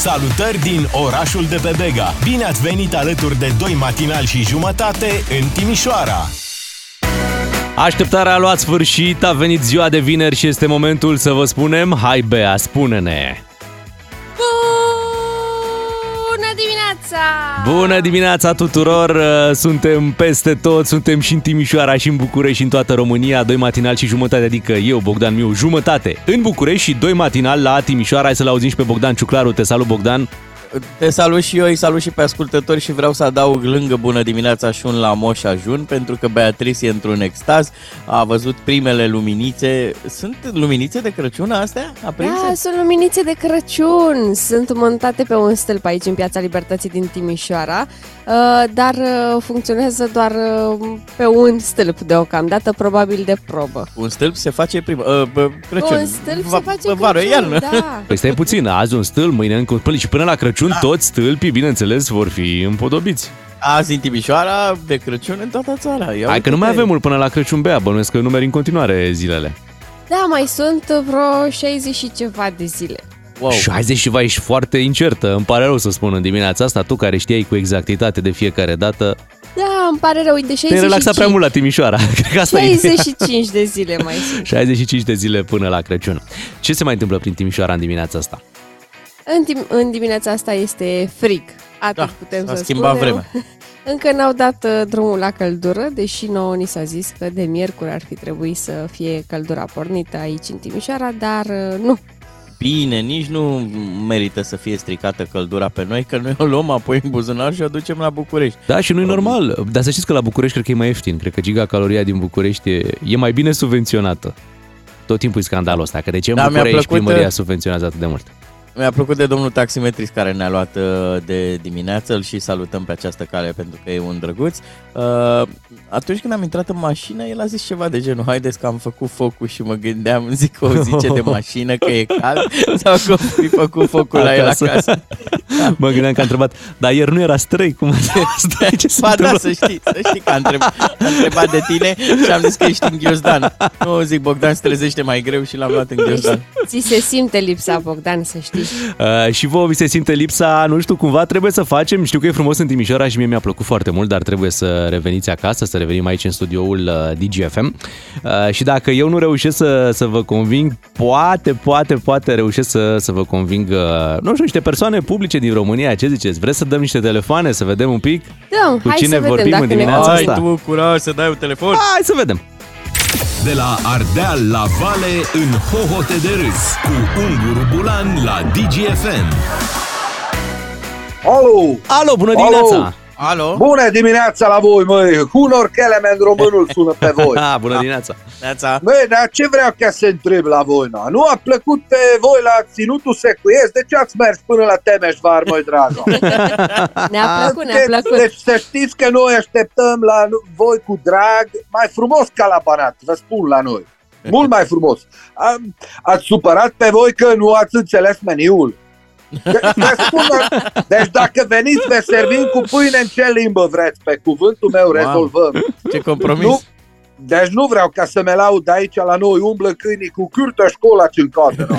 Salutări din orașul de pe Bega. Bine ați venit alături de doi matinali și jumătate în Timișoara. Așteptarea a luat sfârșit, a venit ziua de vineri și este momentul să vă spunem Hai Bea, spune-ne! Dimineața! Bună dimineața tuturor! Uh, Suntem peste tot, suntem și în Timișoara, și în București, și în toată România. Doi matinal și jumătate, adică eu, Bogdan Miu, jumătate în București și doi matinal la Timișoara. Hai să-l auzim și pe Bogdan Ciuclaru. Te salut, Bogdan! Te salut și eu, îi salut și pe ascultători și vreau să adaug lângă bună dimineața și un la Moș Ajun, pentru că Beatrice e într-un extaz, a văzut primele luminițe. Sunt luminițe de Crăciun astea aprinse? Da, sunt luminițe de Crăciun. Sunt montate pe un stâlp aici în Piața Libertății din Timișoara, uh, dar uh, funcționează doar uh, pe un stâlp deocamdată, probabil de probă. Un stâlp se face prima, uh, bă, Crăciun. Un stâlp Va- se face vară, Crăciun, iarnă. da. Păi stai puțin, azi un stâlp, mâine încă un stâlp și până la Crăciun da. toți stâlpii, bineînțeles, vor fi împodobiți. Azi în Timișoara, de Crăciun în toată țara. Ia Hai că nu mai uite-te. avem mult până la Crăciun, Bea, bănuiesc că numeri în continuare zilele. Da, mai sunt vreo 60 și ceva de zile. Wow. 60 și ceva, ești foarte incertă, îmi pare rău să spun în dimineața asta, tu care știai cu exactitate de fiecare dată, Da, îmi pare rău, uite, 65. te-ai relaxat prea mult la Timișoara. Cred că asta e ideea. 65 de zile mai sunt. 65 de zile până la Crăciun. Ce se mai întâmplă prin Timișoara în dimineața asta? În, tim- în dimineața asta este frig. Atât Da, putem s-a să schimbat spunem. vremea. Încă n-au dat uh, drumul la căldură, deși nouă ni s-a zis că de miercuri ar fi trebuit să fie căldura pornită aici în Timișoara, dar uh, nu. Bine, nici nu merită să fie stricată căldura pe noi, că noi o luăm apoi în buzunar și o ducem la București. Da, și nu e normal. Dar să știți că la București cred că e mai ieftin. Cred că gigacaloria din București e, e mai bine subvenționată. Tot timpul e scandalul ăsta, că de ce în Da, mi-a București plăcut, primăria uh, subvenționează atât de mult? Mi-a plăcut de domnul taximetrist care ne-a luat uh, de dimineață, îl și salutăm pe această cale pentru că e un drăguț. Uh, Atunci când am intrat în mașină, el a zis ceva de genul, haideți că am făcut focul și mă gândeam, zic că o zice de mașină că e cald sau că fi făcut focul la el Acasă. acasă. Mă gândeam că a întrebat, dar ieri nu era străi, cum stai, ce se Ba da, întâmplă? să știi, să știi că a întrebat, a întrebat de tine și am zis că ești în ghiozdan. Nu, zic, Bogdan se trezește mai greu și l-am luat în ghiozdan. Ți se simte lipsa, Bogdan, să știi. Uh, și vouă vi se simte lipsa, nu știu, cumva trebuie să facem, știu că e frumos în Timișoara și mie mi-a plăcut foarte mult, dar trebuie să reveniți acasă, să revenim aici în studioul uh, DGFM. Uh, și dacă eu nu reușesc să, să vă conving, poate, poate, poate reușesc să, să vă conving, uh, nu știu, niște persoane publice din România, ce ziceți? Vreți să dăm niște telefoane, să vedem un pic? Da, Cu hai cine să vedem vorbim dacă în ne dimineața Ai asta? tu curaj să dai un telefon? Hai să vedem! De la Ardeal la Vale în hohote de râs cu Unguru Bulan la DGFM. Alo! Alo, bună Alo! dimineața! Alo? Bună dimineața la voi, măi! Hunor Kelemen românul sună pe voi. Ah, bună dimineața! Neața. Băi, dar ce vreau ca să întreb la voi, na? Nu a plăcut pe voi la ținutul secuiesc? De ce ați mers până la Temeșvar, măi, dragă? Ne-a plăcut, ne-a plăcut. Deci să știți că noi așteptăm la voi cu drag mai frumos ca la Banat, vă spun la noi. Mult mai frumos. Am, ați supărat pe voi că nu ați înțeles meniul. Că- vă spun, deci dacă veniți, vă servim cu pâine în ce limbă vreți. Pe cuvântul meu rezolvăm. Ce compromis. Nu, deci nu vreau ca să me laud aici la noi, umblă câinii cu cârtă școala cincată. No.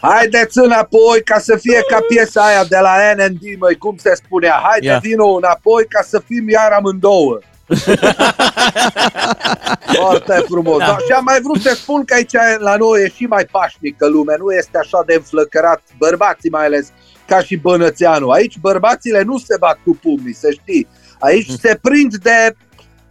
Haideți înapoi ca să fie ca piesa aia de la NND, măi, cum se spunea. Haide, Ia. vino înapoi ca să fim iar amândouă. Foarte frumos. Da. Da. Și am mai vrut să spun că aici la noi e și mai pașnică lumea, nu este așa de înflăcărat, bărbații mai ales, ca și Bănățeanu. Aici bărbațile nu se bat cu pumnii, să știi. Aici se prind de,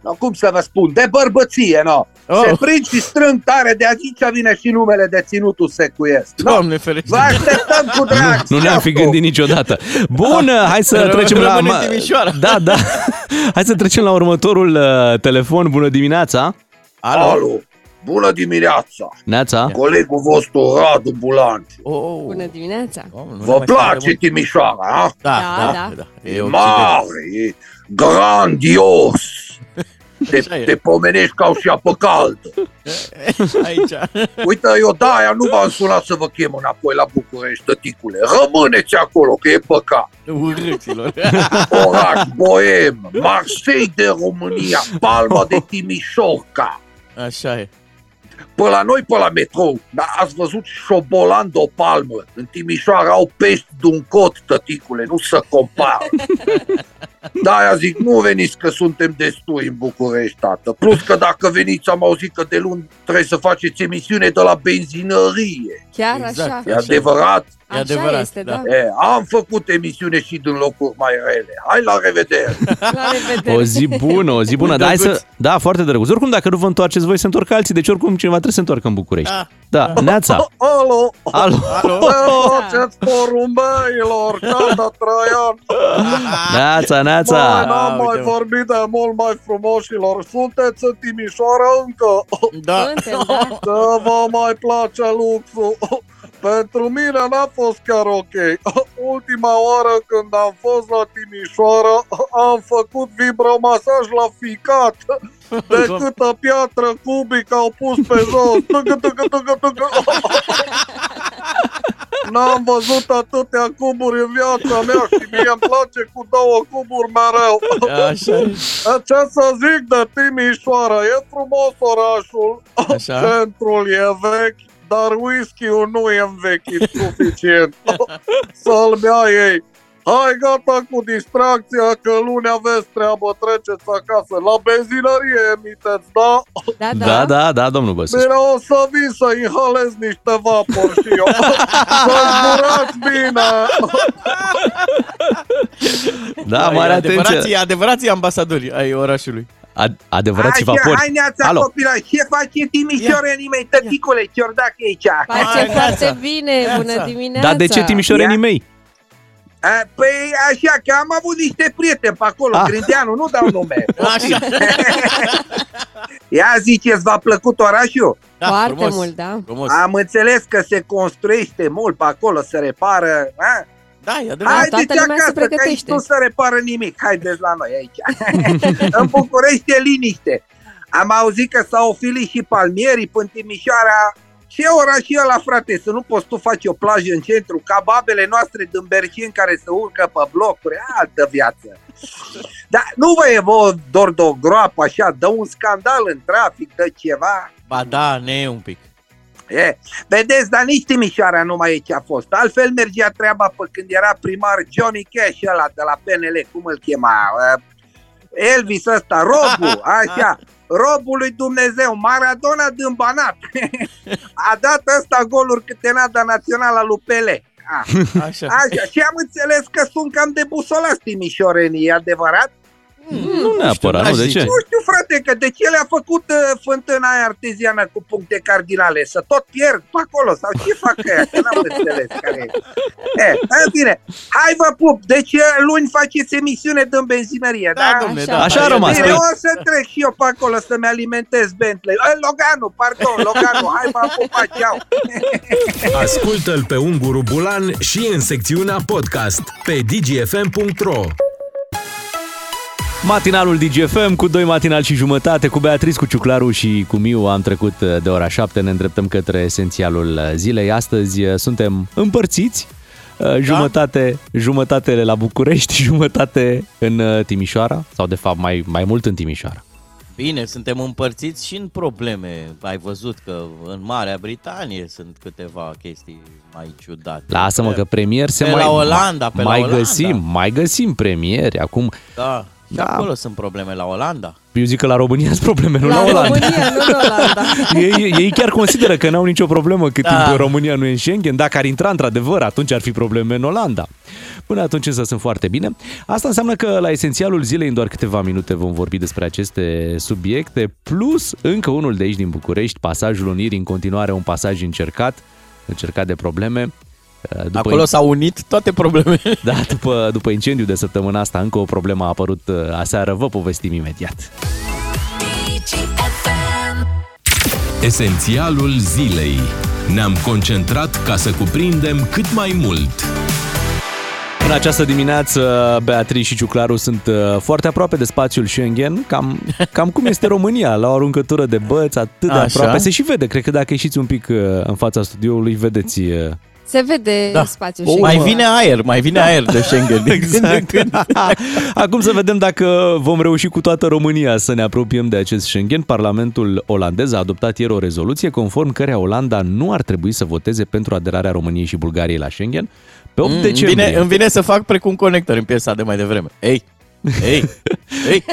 no, cum să vă spun, de bărbăție, no. Oh. Se prind și strâng tare, de aici vine și numele de ținutul secuiesc. No. Doamne ferește. Vă așteptăm cu drag. Nu ne-am fi Ceau. gândit niciodată. Bun, hai să Ră- trecem la... rămâne în Timișoara. Da, da. Hai să trecem la următorul uh, telefon. Bună dimineața. Alo? Alo, bună dimineața. Neața. Colegul vostru Radu Bulanci. Oh. Bună dimineața! Doamne, nu ne Vă mai știm de place mult. Timișoara, a? Da, Da, da, da. da. E E Occident. mare, e grandios. Te, Așa e. te pomenești ca o șapă caldă. Aici. Uite, eu de aia nu v-am sunat să vă chem înapoi la București, tăticule. Rămâneți acolo, că e păcat. Urâților. Oraș, Boem, Marseille de România, Palma de Timișorca. Așa e. pe la noi, pe la metrou, dar ați văzut șobolan de o palmă. În Timișoara au pești de un cot, tăticule, nu să compară. Da, aia zic, nu veniți că suntem destui în București, tată. Plus că dacă veniți, am auzit că de luni trebuie să faceți emisiune de la benzinărie. Chiar Exact. așa. E adevărat? E Așa adevărat, este, da. da. E, am făcut emisiune și din locuri mai rele. Hai la revedere! La revedere. O zi bună, o zi bună. Un Da, hai drăguț. să... da, foarte drăguț. Oricum, dacă nu vă întoarceți voi, se întorc alții. Deci, oricum, cineva trebuie să se întoarcă în București. Da. Da, Neața. Alo! Alo. Alo? Ce faceți, porumbeilor? Canda Traian! Neața, Mai Neața. n-am uite, mai mă. vorbit de mult mai frumoșilor. Sunteți în Timișoara încă? Da. Suntem, da. Să vă mai place luxul. Pentru mine n-a fost chiar ok. Ultima oară când am fost la Timișoara, am făcut vibromasaj la ficat. De câtă piatră cubică au pus pe jos. Tâcă, tâcă, tâcă, tâcă. N-am văzut atâtea cuburi în viața mea și mie îmi place cu două cuburi mereu. Așa e. Ce să zic de Timișoara? E frumos orașul. Așa. Centrul e vechi, dar whisky-ul nu e învechit suficient. Să-l bea ei. Hai gata cu distracția că luni aveți treabă, treceți acasă. La benzinărie emiteți, da? Da, da. Da, da, da, domnul Băsescu. Bine, o să vin să inhalez niște vapor și eu. Să zburați bine! Da, Ai mare atenție. adevărații, adevărații ambasadori ai orașului. Ad- adevărați Așa, vapori. hai neața Alo. copila, ce face Timișorenii mei, tăticule, Ciordac e aici. Face Hai, foarte Neața. bine. Bună Neața. dimineața. Dar de ce timișorenii Ia. mei? A, Păi așa, că am avut niște prieteni pe acolo, Ah. Grindeanu, nu dau nume. Așa. Ia ziceți, v-a plăcut orașul? Da, Foarte frumos. mult, da. Frumos. Am înțeles că se construiește mult pe acolo, se repară. A? Da, e adevărat. Haideți toată lumea se acasă, că aici pregătește. nu se repară nimic. Haideți la noi aici. în București e liniște. Am auzit că s-au ofilit și palmierii până în Timișoara. Ce oraș e ăla, frate, să nu poți tu face o plajă în centru, ca babele noastre din Bercin care se urcă pe blocuri, altă viață. Dar nu vă e vă dor de o groapă așa, dă un scandal în trafic, dă ceva. Ba da, ne e un pic. E, vedeți, dar nici Timișoara nu mai e ce a fost. Altfel mergea treaba pe când era primar Johnny Cash ăla de la PNL, cum îl chema? Uh, Elvis ăsta, Robu, așa. Robul lui Dumnezeu, Maradona din Banat. A dat ăsta goluri câte n-a dat naționala lui Pele. A, Așa. așa, și am înțeles că sunt cam de busolați timișorenii, e adevărat? Nu neapărat, n-aș nu, de zice. ce? Nu știu, frate, că de ce le-a făcut uh, fântâna aia arteziană cu puncte cardinale? Să tot pierd pe acolo? Sau ce fac ăia? Că n-am înțeles care e. E, în fine, hai vă pup. Deci uh, luni faceți emisiune din benzinărie, da? Da, domne, Așa. da. Așa a E rămas, Bine, păi- o să trec și eu pe acolo să-mi alimentez Bentley. Eh, Loganu, pardon, Loganu, hai v-am pupat, ceau. Ascultă-l pe Unguru Bulan și în secțiunea podcast pe dgfm.ro Matinalul DGFM cu doi matinal și jumătate, cu Beatrice, cu Ciuclaru și cu Miu am trecut uh, de ora 7, ne îndreptăm către esențialul uh, zilei. Astăzi uh, suntem împărțiți, uh, jumătate, jumătate la București, jumătate în uh, Timișoara, sau de fapt mai, mai mult în Timișoara. Bine, suntem împărțiți și în probleme. Ai văzut că în Marea Britanie sunt câteva chestii mai ciudate. Lasă-mă că premier se Pe mai, la Olanda, pe la mai Olanda. găsim, mai găsim premieri. Acum, Da, și Da. acolo sunt probleme la Olanda. eu zic că la România sunt probleme, nu la, La Olanda. România, nu în Olanda. Ei, ei chiar consideră că n-au nicio problemă cât Da. timp România nu e în Schengen. Dacă ar intra într-adevăr, atunci ar fi probleme în Olanda. Până atunci însă sunt foarte bine. Asta înseamnă că la esențialul zilei în doar câteva minute vom vorbi despre aceste subiecte, plus încă unul de aici din București, pasajul Unirii, în continuare un pasaj încercat, încercat de probleme. După Acolo s-au unit toate problemele. Da, după, după incendiu de săptămâna asta, încă o problemă a apărut uh, aseară, vă povestim imediat. Esențialul zilei. Ne-am concentrat ca să cuprindem cât mai mult. În această dimineață, Beatrice și Ciuclaru sunt uh, foarte aproape de spațiul Schengen, cam, cam cum este România, la o aruncătură de băți, atât de Așa. aproape. Se și vede, cred că dacă ieșiți un pic uh, în fața studioului, vedeți uh, Se vede Da. spațiul O, și Mai vine aer, mai vine aer de Schengen. din când în Exact. când. Acum să vedem dacă vom reuși cu toată România să ne apropiem de acest Schengen. Parlamentul olandez a adoptat ieri o rezoluție conform cărea Olanda nu ar trebui să voteze pentru aderarea României și Bulgariei la Schengen. Pe 8 Mm, decembrie. Îmi vine, îmi vine să fac precum conector în piesa de mai devreme. Ei, ei, ei.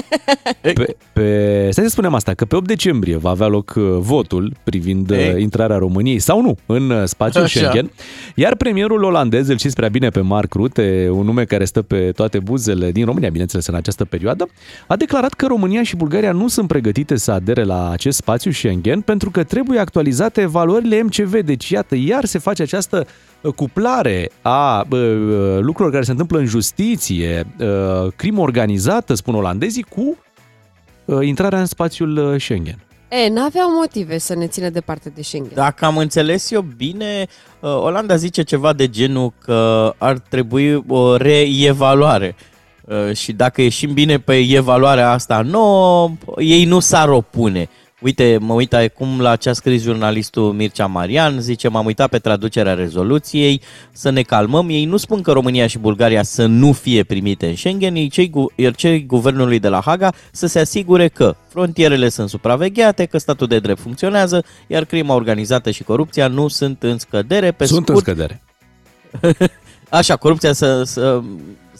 Pe, pe, stai să spunem asta, că pe 8 decembrie va avea loc uh, votul privind uh, Ei. intrarea României sau nu în uh, spațiul Așa. Schengen, iar premierul olandez, îl știți prea bine pe Mark Rutte, un nume care stă pe toate buzele din România, bineînțeles, în această perioadă, a declarat că România și Bulgaria nu sunt pregătite să adere la acest spațiu Schengen pentru că trebuie actualizate evaluările MCV. Deci, iată, iar se face această uh, cuplare a uh, lucrurilor care se întâmplă în justiție, uh, crimă organizată, spun olandezii, cu uh, intrarea în spațiul uh, Schengen. E, n-aveau motive să ne țină departe de Schengen. Dacă am înțeles eu bine, uh, Olanda zice ceva de genul că ar trebui o reevaluare. Uh, Și dacă ieșim bine pe evaluarea asta nouă, ei nu s-ar opune. Uite, mă uit acum la ce a scris jurnalistul Mircea Marian, zice, m-am uitat pe traducerea rezoluției, să ne calmăm. Ei nu spun că România și Bulgaria să nu fie primite în Schengen, ei cei, gu- iar cei guvernului de la Haga să se asigure că frontierele sunt supravegheate, că statul de drept funcționează, iar crima organizată și corupția nu sunt în scădere. Pe Sunt în scurt, scădere. Așa, corupția să, să,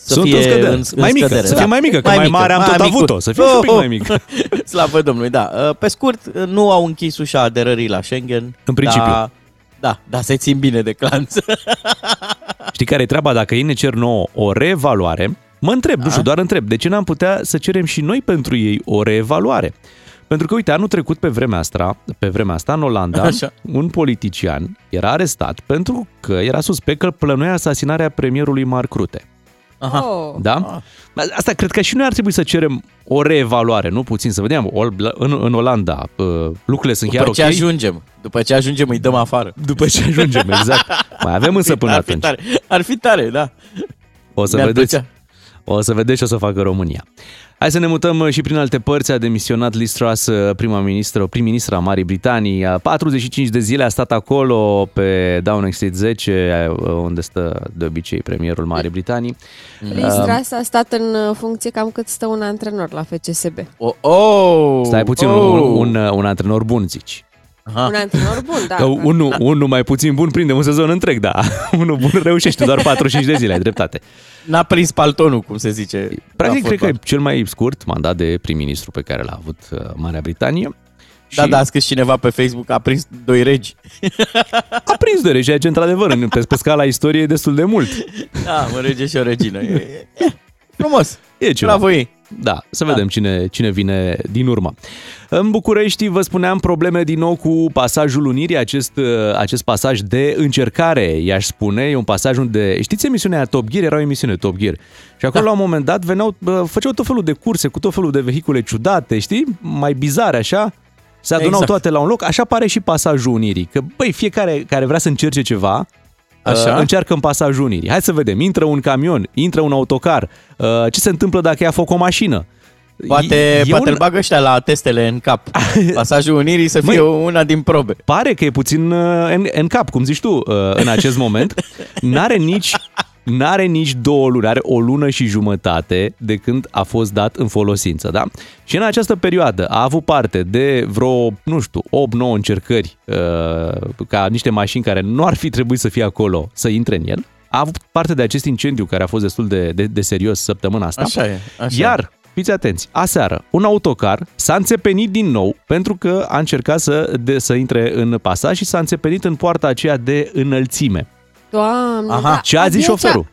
să Sunt fie în scădere. în, în mai mică, scădere, să da. fie mai mică, că mai, mică, mare am tot micuț. avut-o, să fie și un pic Oh, mai mică. Slavă Domnului, da. Pe scurt, nu au închis ușa aderării la Schengen. În principiu. Da, da, da, se țin bine de clanț. Știi care e treaba? Dacă ei ne cer nouă o reevaluare, mă întreb, nu știu, doar întreb, de ce n-am putea să cerem și noi pentru ei o reevaluare? Pentru că, uite, anul trecut pe vremea asta, pe vremea asta în Olanda, Așa. un politician era arestat pentru că era suspect că plănuia asasinarea premierului Mark Rutte. Aha. Oh. Da? Asta cred că și noi ar trebui să cerem o reevaluare, nu puțin, să vedem Ol- în, în Olanda uh, lucrurile sunt După chiar ce ok. ajungem, după ce ajungem îi dăm afară. După ce ajungem, exact. Mai avem însă până ar fi atunci. tare, ar fi tare, da. O să Mi-ar vedeți. plăcea. O să vedeți ce o să facă România. Hai să ne mutăm uh, și prin alte părți. A demisionat Liz Truss, uh, prima ministră, prim-ministra Marii Britanii. Uh, 45 de zile a stat acolo pe Downing Street 10, uh, unde stă de obicei premierul Marii Britanii. Liz Truss a stat în uh, funcție cam cât stă un antrenor la FCSB. Oh, oh, Stai puțin, oh. un, un, uh, un antrenor bun, zici. Aha. Un antrenor bun, da. Că unul, unul mai puțin bun prinde un sezon întreg, da. Unul bun reușește doar 45 de zile, ai dreptate. N-a prins paltonul, cum se zice. Practic, la cred că e fotbal. cel mai scurt mandat de prim-ministru pe care l-a avut uh, Marea Britanie. Da, da, a scris cineva pe Facebook, a prins doi regi. A prins de rege, ce într-adevăr, în- pe, pe scala istoriei e destul de mult. Da, un rege și o regină. E, e, e, frumos. E ceva. Bravo ei. Da, să vedem cine, cine vine din urmă. În București, vă spuneam, probleme din nou cu pasajul Unirii, acest, uh, acest pasaj de încercare, i-aș spune, e un pasaj unde, știți emisiunea aia Top Gear? Era o emisiune Top Gear. Și acolo, da. la un moment dat, veneau, bă, făceau tot felul de curse cu tot felul de vehicule ciudate, știi? Mai bizare, așa. Se adunau Exact. toate la un loc. Așa pare și pasajul Unirii. Că, băi, fiecare care vrea să încerce ceva, Așa? Uh, încearcă în pasajul Unirii. Hai să vedem. Intră un camion, intră un autocar. Uh, ce se întâmplă dacă ia foc o mașină? Poate, E poate un- îl bagă ăștia la testele în cap. Pasajul Unirii să fie Măi, una din probe. Pare că e puțin uh, în, în cap, cum zici tu, uh, în acest moment. N-are nici, n-are nici două luni, are o lună și jumătate de când a fost dat în folosință, da? Și în această perioadă a avut parte de vreo, nu știu, 8-9 încercări uh, ca niște mașini care nu ar fi trebuit să fie acolo să intre în el. A avut parte de acest incendiu care a fost destul de, de, de serios săptămâna asta. Așa e, așa Iar, fiți atenți, aseară, un autocar s-a înțepenit din nou pentru că a încercat să, de, să intre în pasaj și s-a înțepenit în poarta aceea de înălțime. Doamne, Aha. da, Ce a zis abia șoferul? Ce,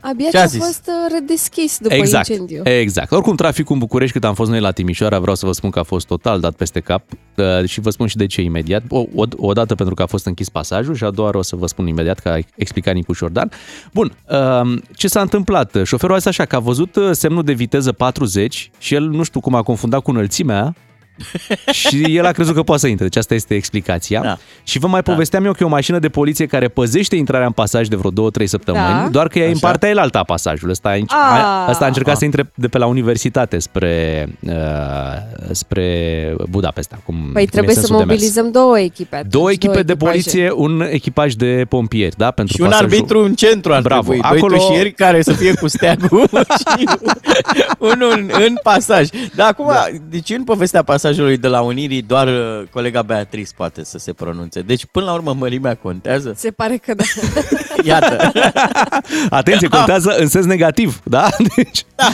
abia Ce ce a a zis? fost uh, redeschis după exact, incendiu. exact. Oricum, traficul în București, cât am fost noi la Timișoara, vreau să vă spun că a fost total dat peste cap uh, și vă spun și de ce imediat. O, o, o dată pentru că a fost închis pasajul și a doua oară o să vă spun imediat, că a explicat Nicu Șordan. Bun, uh, ce s-a întâmplat? Șoferul a zis așa, că a văzut uh, semnul de viteză 40 și el, nu știu cum a confundat cu înălțimea și el a crezut că poate să intre. Deci asta este explicația. Da. Și vă mai povesteam eu că e o mașină de poliție care păzește intrarea în pasaj de vreo 2-3 săptămâni, Da. doar că ea e în Așa. partea elaltă a pasajului. Ăsta a, înc- Ah. a, ăsta a încercat Ah. să intre de pe la universitate spre, uh, spre Budapesta. Cum, cum Păi e trebuie să sensul de mers. mobilizăm două echipe. atunci, Două echipe de echipaje. poliție, un echipaj de pompieri, da? Pentru Și un pasajul- arbitru în centru ar Bravo. trebui. Acolo- Doi tușieri care să fie cu steagul și unul în, în pasaj. Dar acum, da. deci în povestea pasajului de la Unirii, doar uh, colega Beatrice poate să se pronunțe. Deci, până la urmă, mărimea contează? Se pare că da. Iată. Atenție, contează în sens negativ, da? Deci, da.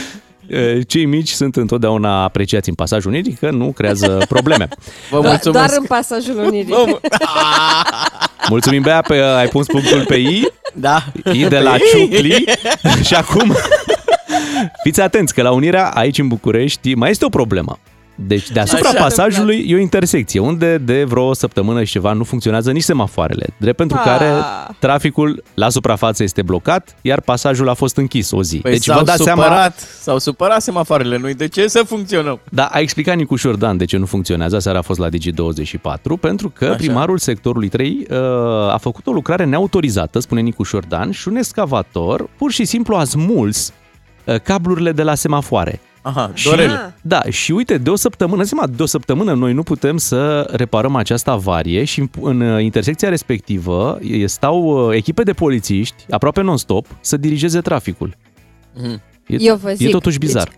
cei mici sunt întotdeauna apreciați în pasajul unirii că nu creează probleme. Vă Da, mulțumesc. doar în pasajul Unirii. Vă mu- Mulțumim, Bea, pe, ai pus punctul pe I, Da. I de la Ciucli și acum fiți atenți că la Unirea aici în București mai este o problemă. Deci deasupra Așa. pasajului e o intersecție unde de vreo o săptămână și ceva nu funcționează nici semafoarele, drept pentru Ah. care traficul la suprafață este blocat, iar pasajul a fost închis o zi. Păi deci s-au vă dați supărat, seama, S-au supărat semafoarele. Noi de ce să funcționăm? da, a explicat Nicu Șordan de ce nu funcționează, seara a fost la Digi24, pentru că Așa. primarul sectorului 3 uh, a făcut o lucrare neautorizată, spune Nicu Șordan, și un excavator pur și simplu a smuls uh, cablurile de la semafoare. Aha, Și- Dorel. Da, și uite, de o săptămână, zi de o săptămână noi nu putem să reparăm această avarie și în, în uh, intersecția respectivă e- stau uh, echipe de polițiști, aproape non-stop, să dirigeze traficul. Mhm. E, Eu vă e zic, totuși bizar. Deci,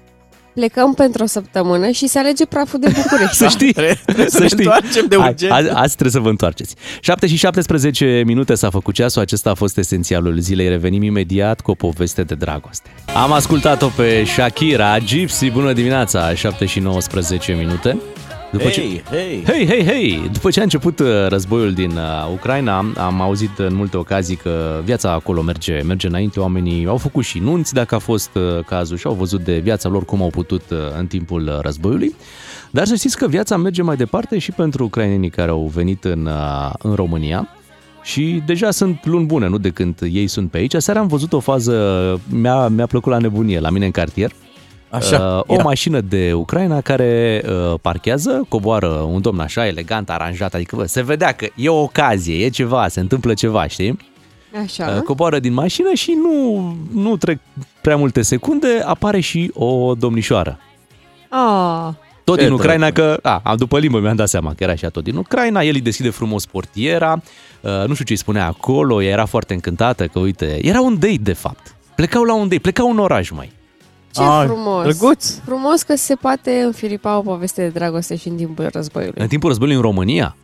plecăm pentru o săptămână și se alege praful de București. Să știi, Trebuie, trebuie să, să ne știi. întoarcem de Hai, urgență. Azi, azi trebuie să vă întoarceți. 7 și 17 minute s-a făcut ceasul, acesta a fost esențialul zilei. Revenim imediat cu o poveste de dragoste. Am ascultat-o pe Shakira, Gypsy, bună dimineața, 7 și 19 minute. După ce... Hei, hei. Hei, hei, hei! După ce a început uh, războiul din uh, Ucraina, am auzit în multe ocazii că viața acolo merge, merge înainte. Oamenii au făcut și nunți, dacă a fost uh, cazul, și au văzut de viața lor cum au putut uh, în timpul uh, războiului. Dar să știți că viața merge mai departe și pentru ucrainenii care au venit în, uh, în România. Și deja sunt luni bune, nu de când ei sunt pe aici. Seara am văzut o fază, mi-a, mi-a plăcut la nebunie, la mine în cartier. Așa, Uh, o ia. mașină de Ucraina care uh, parchează, coboară un domn așa elegant, aranjat, adică bă, se vedea că e o ocazie, e ceva, se întâmplă ceva, știi? Așa. Uh, coboară din mașină și nu, nu trec prea multe secunde, apare și o domnișoară. Ah, Tot Ce din Ucraina, drăguț. că, a, am după limbă mi-am dat seama că era și ea tot din Ucraina, el îi deschide frumos portiera, uh, nu știu ce îi spunea acolo, ea era foarte încântată că, uite, era un date de fapt. Plecau la un date, plecau în oraș, mai. Ce Ah, frumos. drăguț. Frumos că se poate înfiripa o poveste de dragoste și în timpul războiului. În timpul războiului în România.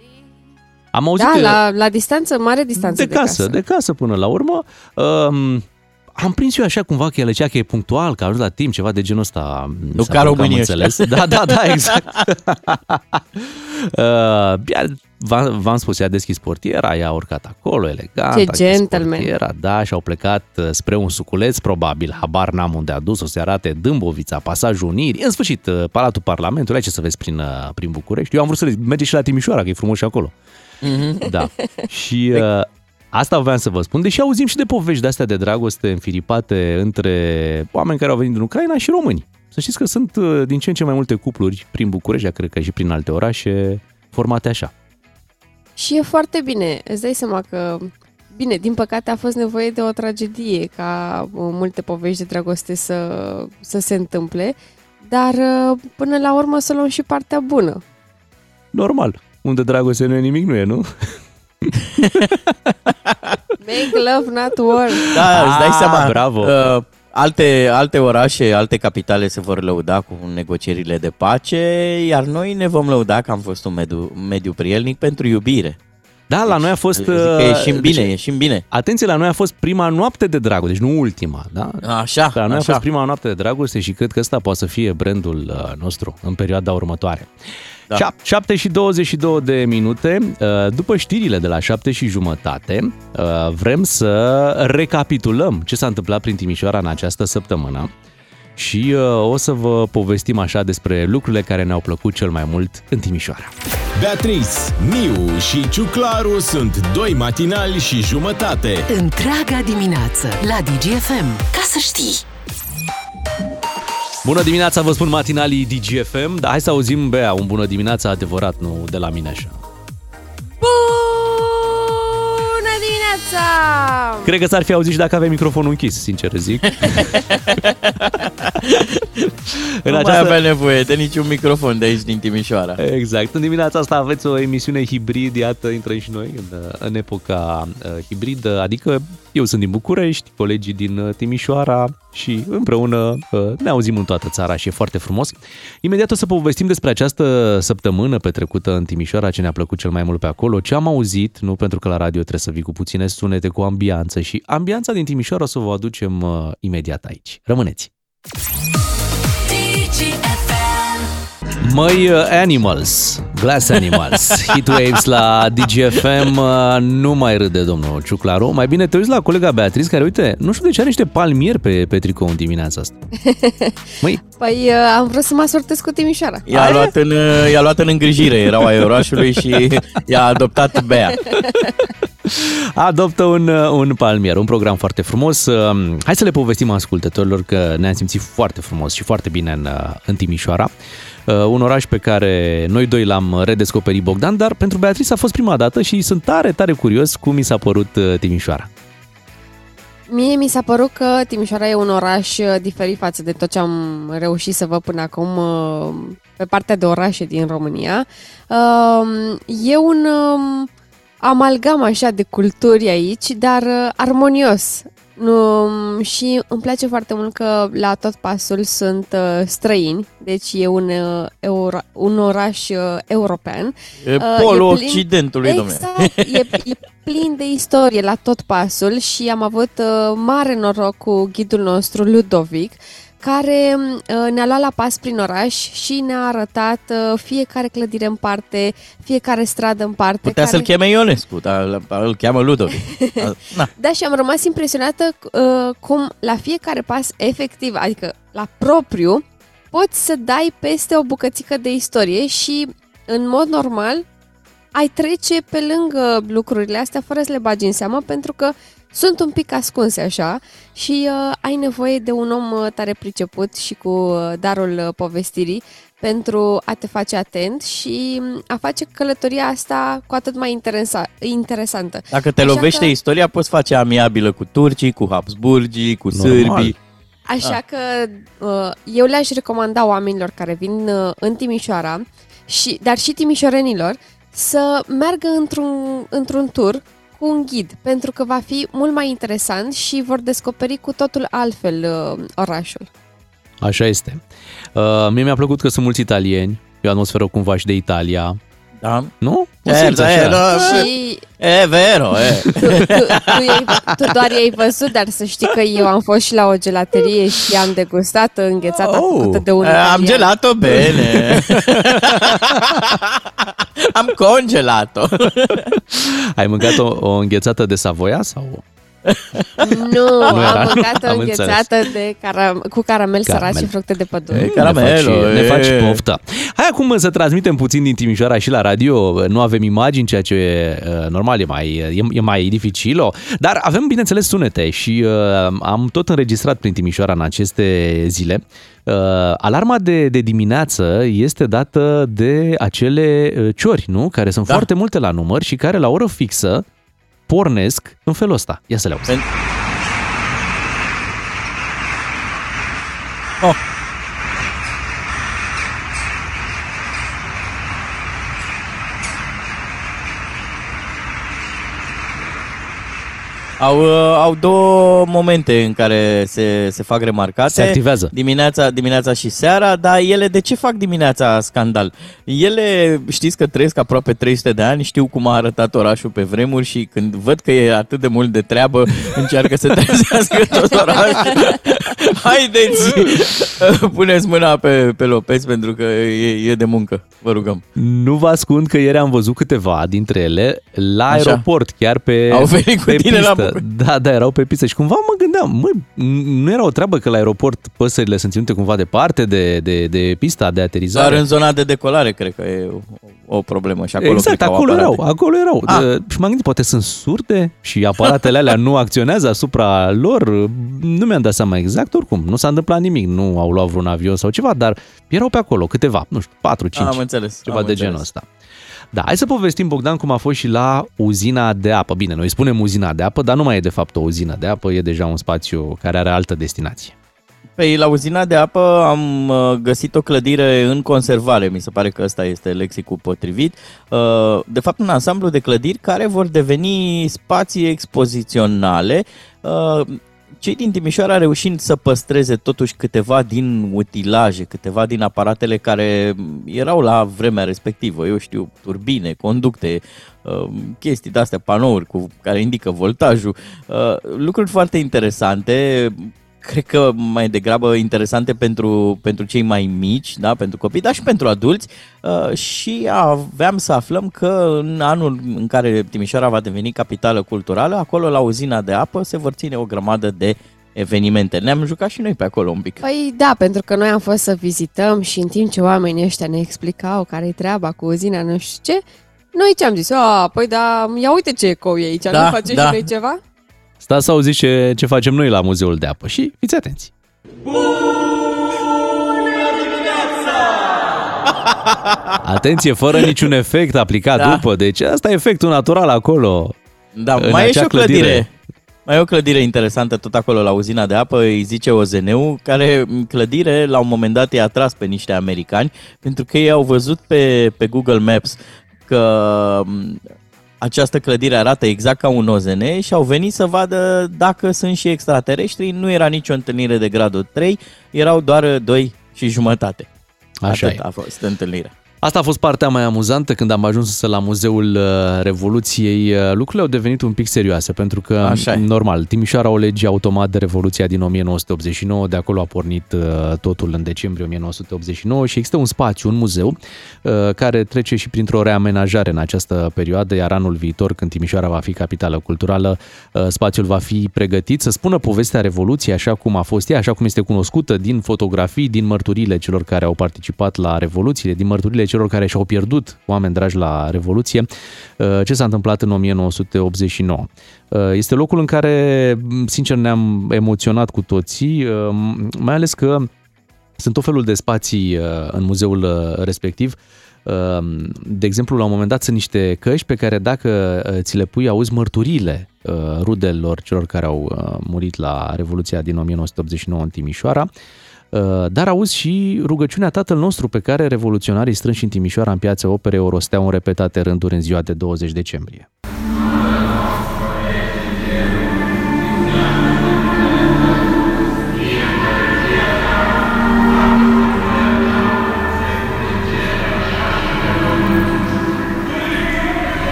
Am auzit Da, că- la, la distanță, mare distanță de, de, casă, casă. de casă până la urmă. Um, am prins eu așa cumva că el zicea că e punctual, că a ajuns la timp, ceva de genul ăsta. mi Nu s-a ca părut că am românii înțeles. Da, da, da, exact. uh, iar v-am, v-am spus, ea a deschis portiera, ea a urcat acolo, elegant. Ce a închis gentleman. Portiera, da, și au plecat uh, spre un suculeț, probabil, habar n-am unde a dus, o să arate Dâmbovița, Pasajul Unirii, în sfârșit, uh, Palatul Parlamentului, ce să vezi prin, uh, prin București. Eu am vrut să le merge și la Timișoara, că e frumos și acolo. Mhm. Da. Și uh, asta voiam să vă spun, deși auzim și de povești de-astea de dragoste înfiripate între oameni care au venit din Ucraina și români. Să știți că sunt uh, din ce în ce mai multe cupluri prin București, dar cred că și prin alte orașe, formate așa. Și e foarte bine. Îți dai seama că, bine, din păcate a fost nevoie de o tragedie ca uh, multe povești de dragoste să, să se întâmple, dar uh, până la urmă să luăm și partea bună. Normal. Unde dragoste nu e nimic, nu e, nu? Make love, not war. Da, îți dai Ah, seama. bravo. Uh, alte, alte orașe, alte capitale se vor lăuda cu negocierile de pace, iar noi ne vom lăuda că am fost un mediu, un mediu prielnic pentru iubire. Da, la noi a fost... Zic că uh, ieșim bine, deci, ieșim bine. Atenție, la noi a fost prima noapte de dragoste, deci nu ultima, da? Așa, La noi a așa. fost prima noapte de dragoste și cred că ăsta poate să fie brandul uh, nostru în perioada următoare. Da. Da. 7 și 22 de minute, uh, după știrile de la 7 și jumătate, uh, vrem să recapitulăm ce s-a întâmplat prin Timișoara în această săptămână și uh, o să vă povestim așa despre lucrurile care ne-au plăcut cel mai mult în Timișoara. Beatrice, Miu și Ciuclaru sunt doi matinali și jumătate. Întreaga dimineață la DGFM. Ca să știi. Bună dimineața, vă spun matinalii DGFM, dar hai să auzim, Bea, un bună dimineața adevărat, nu de la mine așa. Bună dimineața! Cred că s-ar fi auzit și dacă aveai microfonul închis, sincer zic. În nu această... mai avea nevoie de niciun microfon de aici din Timișoara. Exact. În dimineața asta aveți o emisiune hibrid, iată, intrăm și noi în, în epoca uh, hibridă, adică eu sunt din București, colegii din uh, Timișoara și împreună uh, ne auzim în toată țara și e foarte frumos. Imediat o să povestim despre această săptămână petrecută în Timișoara, ce ne-a plăcut cel mai mult pe acolo, ce am auzit, nu pentru că la radio trebuie să vii cu puține sunete, cu ambianță și ambianța din Timișoara o să vă aducem imediat aici. Rămâneți! Măi uh, Animals, Glass Animals, Heatwaves la DGFM, uh, nu mai râde domnul Ciuclaru. Mai bine te uiți la colega Beatrice, care, uite, nu știu de ce are niște palmieri pe, pe tricou în dimineața asta. Măi. Păi uh, am vrut să mă asortez cu Timișoara. I-a luat, în, i-a luat în îngrijire, erau ai orașului și i-a adoptat Bea. Adoptă un, un palmier, un program foarte frumos. Hai să le povestim ascultătorilor că ne-am simțit foarte frumos și foarte bine în, în Timișoara. Uh, un oraș pe care noi doi l-am redescoperit Bogdan, dar pentru Beatrice a fost prima dată și sunt tare, tare curios cum mi s-a părut uh, Timișoara. Mie mi s-a părut că Timișoara e un oraș uh, diferit față de tot ce am reușit să văd până acum pe partea de orașe din România. E un um, amalgam așa de culturi aici, dar armonios. Nu, și îmi place foarte mult că la tot pasul sunt uh, străini, deci e un, uh, euro, un oraș uh, european. E uh, polul e plin, Occidentului, exact, e, e plin de istorie la tot pasul și am avut uh, mare noroc cu ghidul nostru, Ludovic, care uh, ne-a luat la pas prin oraș și ne-a arătat uh, fiecare clădire în parte, fiecare stradă în parte. Putea care... să-l cheme Ionescu, dar îl cheamă Ludovic. da, și am rămas impresionată uh, cum la fiecare pas efectiv, adică la propriu, poți să dai peste o bucățică de istorie și în mod normal ai trece pe lângă lucrurile astea fără să le bagi în seamă pentru că sunt un pic ascunse așa și uh, ai nevoie de un om uh, tare priceput și cu uh, darul uh, povestirii pentru a te face atent și um, a face călătoria asta cu atât mai interesa- interesantă. Dacă te așa lovește că... istoria, poți face amiabilă cu turcii, cu Habsburgii, cu Normal. sârbii. Așa ah. că uh, eu le-aș recomanda oamenilor care vin uh, în Timișoara, și, dar și timișorenilor, să meargă într-un, într-un tur cu un ghid, pentru că va fi mult mai interesant și vor descoperi cu totul altfel uh, orașul. Așa este. Uh, mie mi-a plăcut că sunt mulți italieni, e o atmosferă cumva și de Italia. Da. Nu? O certo, e, no, și... E vero, e. Tu, tu, tu, tu doar ai văzut, dar să știi că eu am fost și la o gelaterie și am degustat înghețata oh, făcută de un Am gelato bene. am congelato. Ai mâncat o, o înghețată de Savoia sau... Nu, nu am mâncat o înghețată de caram- cu caramel, caramel sărat și fructe de pădure. E, caramelo, ne faci, ne faci poftă. Hai acum să transmitem puțin din Timișoara și la radio. Nu avem imagini, ceea ce uh, normal e mai, e, e mai dificil, dar avem, bineînțeles, sunete și uh, am tot înregistrat prin Timișoara în aceste zile. Uh, alarma de, de dimineață este dată de acele uh, ciori, nu? Care sunt da. foarte multe la număr și care la oră fixă pornesc în felul ăsta. Ia să le auzim. Oh. Au, uh, au două momente în care se, se fac remarcate. Se activează. Dimineața, dimineața și seara, dar ele de ce fac dimineața scandal? Ele știți că trăiesc aproape 300 de ani, știu cum a arătat orașul pe vremuri și când văd că e atât de mult de treabă, încearcă să trezească tot orașul. Haideți, puneți mâna pe, pe Lopez pentru că e, e de muncă, vă rugăm. Nu vă ascund că ieri am văzut câteva dintre ele la Așa. aeroport, chiar pe Au venit cu pe tine pistă. la Da, da, erau pe pistă și cumva mă gândeam, mă, nu era o treabă că la aeroport păsările sunt ținute cumva departe de, de, de pista de aterizare? Dar în zona de decolare cred că e o, o problemă și acolo Exact, cred că acolo au erau, aparate. acolo erau. Ah. De, și m-am gândit, poate sunt surde și aparatele alea nu acționează asupra lor. Nu mi-am dat seama exact, oricum, nu s-a întâmplat nimic, nu au luat vreun avion sau ceva, dar erau pe acolo câteva, nu știu, 4, 5, Am înțeles. ceva am de genul înțeles. ăsta. Da, hai să povestim, Bogdan, cum a fost și la uzina de apă. Bine, noi spunem uzina de apă, dar nu mai e de fapt o uzină de apă, e deja un spațiu care are altă destinație. Păi la uzina de apă am uh, găsit o clădire în conservare, mi se pare că ăsta este lexicul potrivit. Uh, De fapt, un ansamblu de clădiri care vor deveni spații expoziționale. Uh, Cei din Timișoara reușind să păstreze totuși câteva din utilaje, câteva din aparatele care erau la vremea respectivă, eu știu, turbine, conducte, uh, chestii de-astea, panouri cu care indică voltajul, uh, lucruri foarte interesante, cred că mai degrabă interesante pentru, pentru cei mai mici, da, pentru copii, dar și pentru adulți uh, și aveam să aflăm că în anul în care Timișoara va deveni capitală culturală, acolo la uzina de apă se vor ține o grămadă de evenimente. Ne-am jucat și noi pe acolo un pic. Păi da, pentru că noi am fost să vizităm și în timp ce oamenii ăștia ne explicau care-i treaba cu uzina nu știu ce, noi ce am zis? A, păi da, ia uite ce ecou e aici, Da, nu facem da. și noi ceva? Stați să auziți ce, ce facem noi la Muzeul de Apă și fiți atenți. Atenție, fără niciun efect aplicat Da. după, deci asta e efectul natural acolo. Da, În mai e și acea o clădire. clădire. Mai e o clădire interesantă tot acolo la uzina de apă, îi zice OZN-ul, care m, clădire la un moment dat i-a atras pe niște americani pentru că ei au văzut pe, pe Google Maps că m, această clădire arată exact ca un OZN și au venit să vadă dacă sunt și extraterestri. Nu era nicio întâlnire de gradul 3, erau doar 2 și jumătate. Așa Atât e. a fost întâlnirea. Asta a fost partea mai amuzantă când am ajuns la Muzeul uh, Revoluției. Uh, Lucrurile au devenit un pic serioase pentru că, Așa e. normal, Timișoara o lege automat de Revoluția din 1989, de acolo a pornit uh, totul în decembrie 1989 și există un spațiu, un muzeu, uh, care trece și printr-o reamenajare în această perioadă, iar anul viitor, când Timișoara va fi capitală culturală, uh, spațiul va fi pregătit să spună povestea Revoluției așa cum a fost ea, așa cum este cunoscută din fotografii, din mărturile celor care au participat la Revoluție, din mărturile celor care și-au pierdut oameni dragi la Revoluție, uh, ce s-a întâmplat în 1989. Uh, Este locul în care, sincer, ne-am emoționat cu toții, uh, mai ales că sunt tot felul de spații uh, în muzeul uh, respectiv. Uh, De exemplu, la un moment dat sunt niște căști pe care dacă uh, ți le pui, auzi mărturiile uh, rudelor celor care au uh, murit la Revoluția din 1989 în Timișoara, Uh, dar auzi și rugăciunea Tatăl nostru pe care revoluționarii strânși în Timișoara în piața operei o rosteau în repetate rânduri în ziua de 20 decembrie.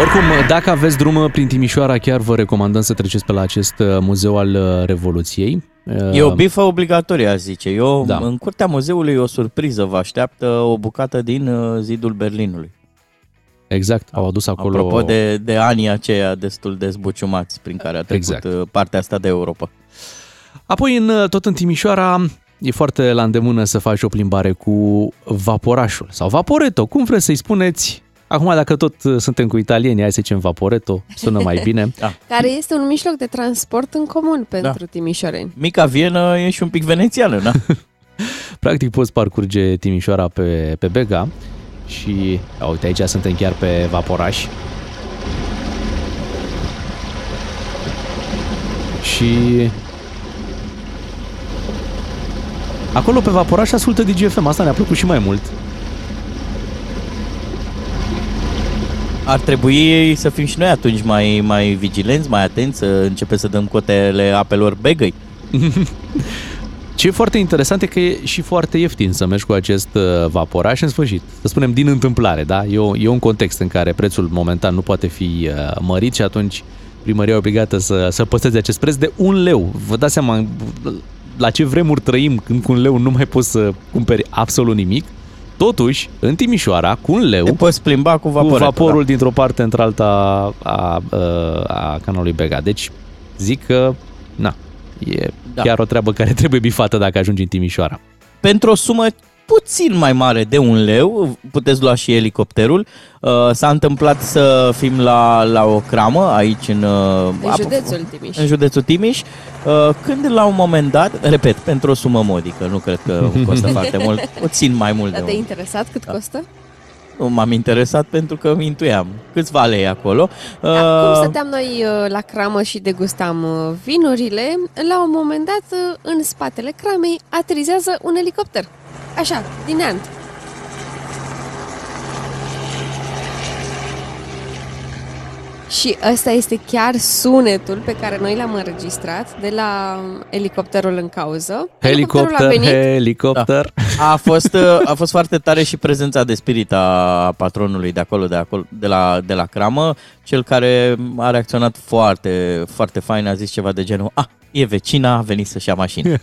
Oricum, dacă aveți drum prin Timișoara, chiar vă recomandăm să treceți pe la acest uh, muzeu al uh, Revoluției. E o bifă obligatorie, aș zice. Eu, Da. da. în curtea muzeului, o surpriză vă așteaptă o bucată din uh, zidul Berlinului. Exact, au adus acolo... Apropo de, de anii aceia destul de zbuciumați prin care a trecut Exact. exact. partea asta de Europa. Apoi, în, uh, tot în Timișoara, e foarte la îndemână să faci o plimbare cu vaporașul sau vaporeto, cum vreți să-i spuneți. Acum, dacă tot uh, suntem cu italieni, hai să zicem vaporeto, sună mai bine. Care este un mijloc de transport în comun Da. pentru timișoreni. Mica Vienă e și un pic venețiană, da? Practic poți parcurge Timișoara pe, pe Bega și, a, uite, aici suntem chiar pe vaporaș. Și acolo pe vaporaș ascultă DGFM, asta ne-a plăcut și mai mult. Ar trebui să fim și noi atunci mai, mai vigilenți, mai atenți, să începem să dăm cotele apelor begăi. Ce e foarte interesant e că e și foarte ieftin să mergi cu acest uh, vaporaș în sfârșit. Să spunem din întâmplare, da? E, o, e un context în care prețul momentan nu poate fi uh, mărit și atunci primăria e obligată să, să păstreze acest preț de un leu. Vă dați seama la ce vremuri trăim când cu un leu nu mai poți să cumperi absolut nimic. Totuși, în Timișoara, cu un leu, Te poți plimba cu cu vaporetul. vaporul dintr-o parte într-alta a, a, a canalului Bega. Deci, zic că, na, e da. Da. chiar o treabă care trebuie bifată dacă ajungi în Timișoara. pentru o sumă puțin mai mare de un leu, puteți lua și elicopterul. Uh, S-a întâmplat să fim la, la o cramă aici în, uh, În apă- județul Timiș. în județul Timiș, uh, când la un moment dat, repet, pentru o sumă modică, nu cred că costă foarte mult, puțin mai mult Dar de te-ai un. interesat cât costă? Nu m-am interesat pentru că intuiam câțiva lei acolo. Da, Uh, cum stăteam noi uh, la cramă și degustam uh, vinurile, la un moment dat, uh, în spatele cramei, aterizează un elicopter. Așa, din neant. Și ăsta este chiar sunetul pe care noi l-am înregistrat de la um, elicopterul în cauză. Elicopterul a Helicopter, venit, helicopter. A fost, uh, a fost foarte tare și prezența de spirit a patronului de acolo, de, acolo, de, la, de la cramă, cel care a reacționat foarte, foarte fain, a zis ceva de genul, a, e vecina, a venit să-și ia mașină.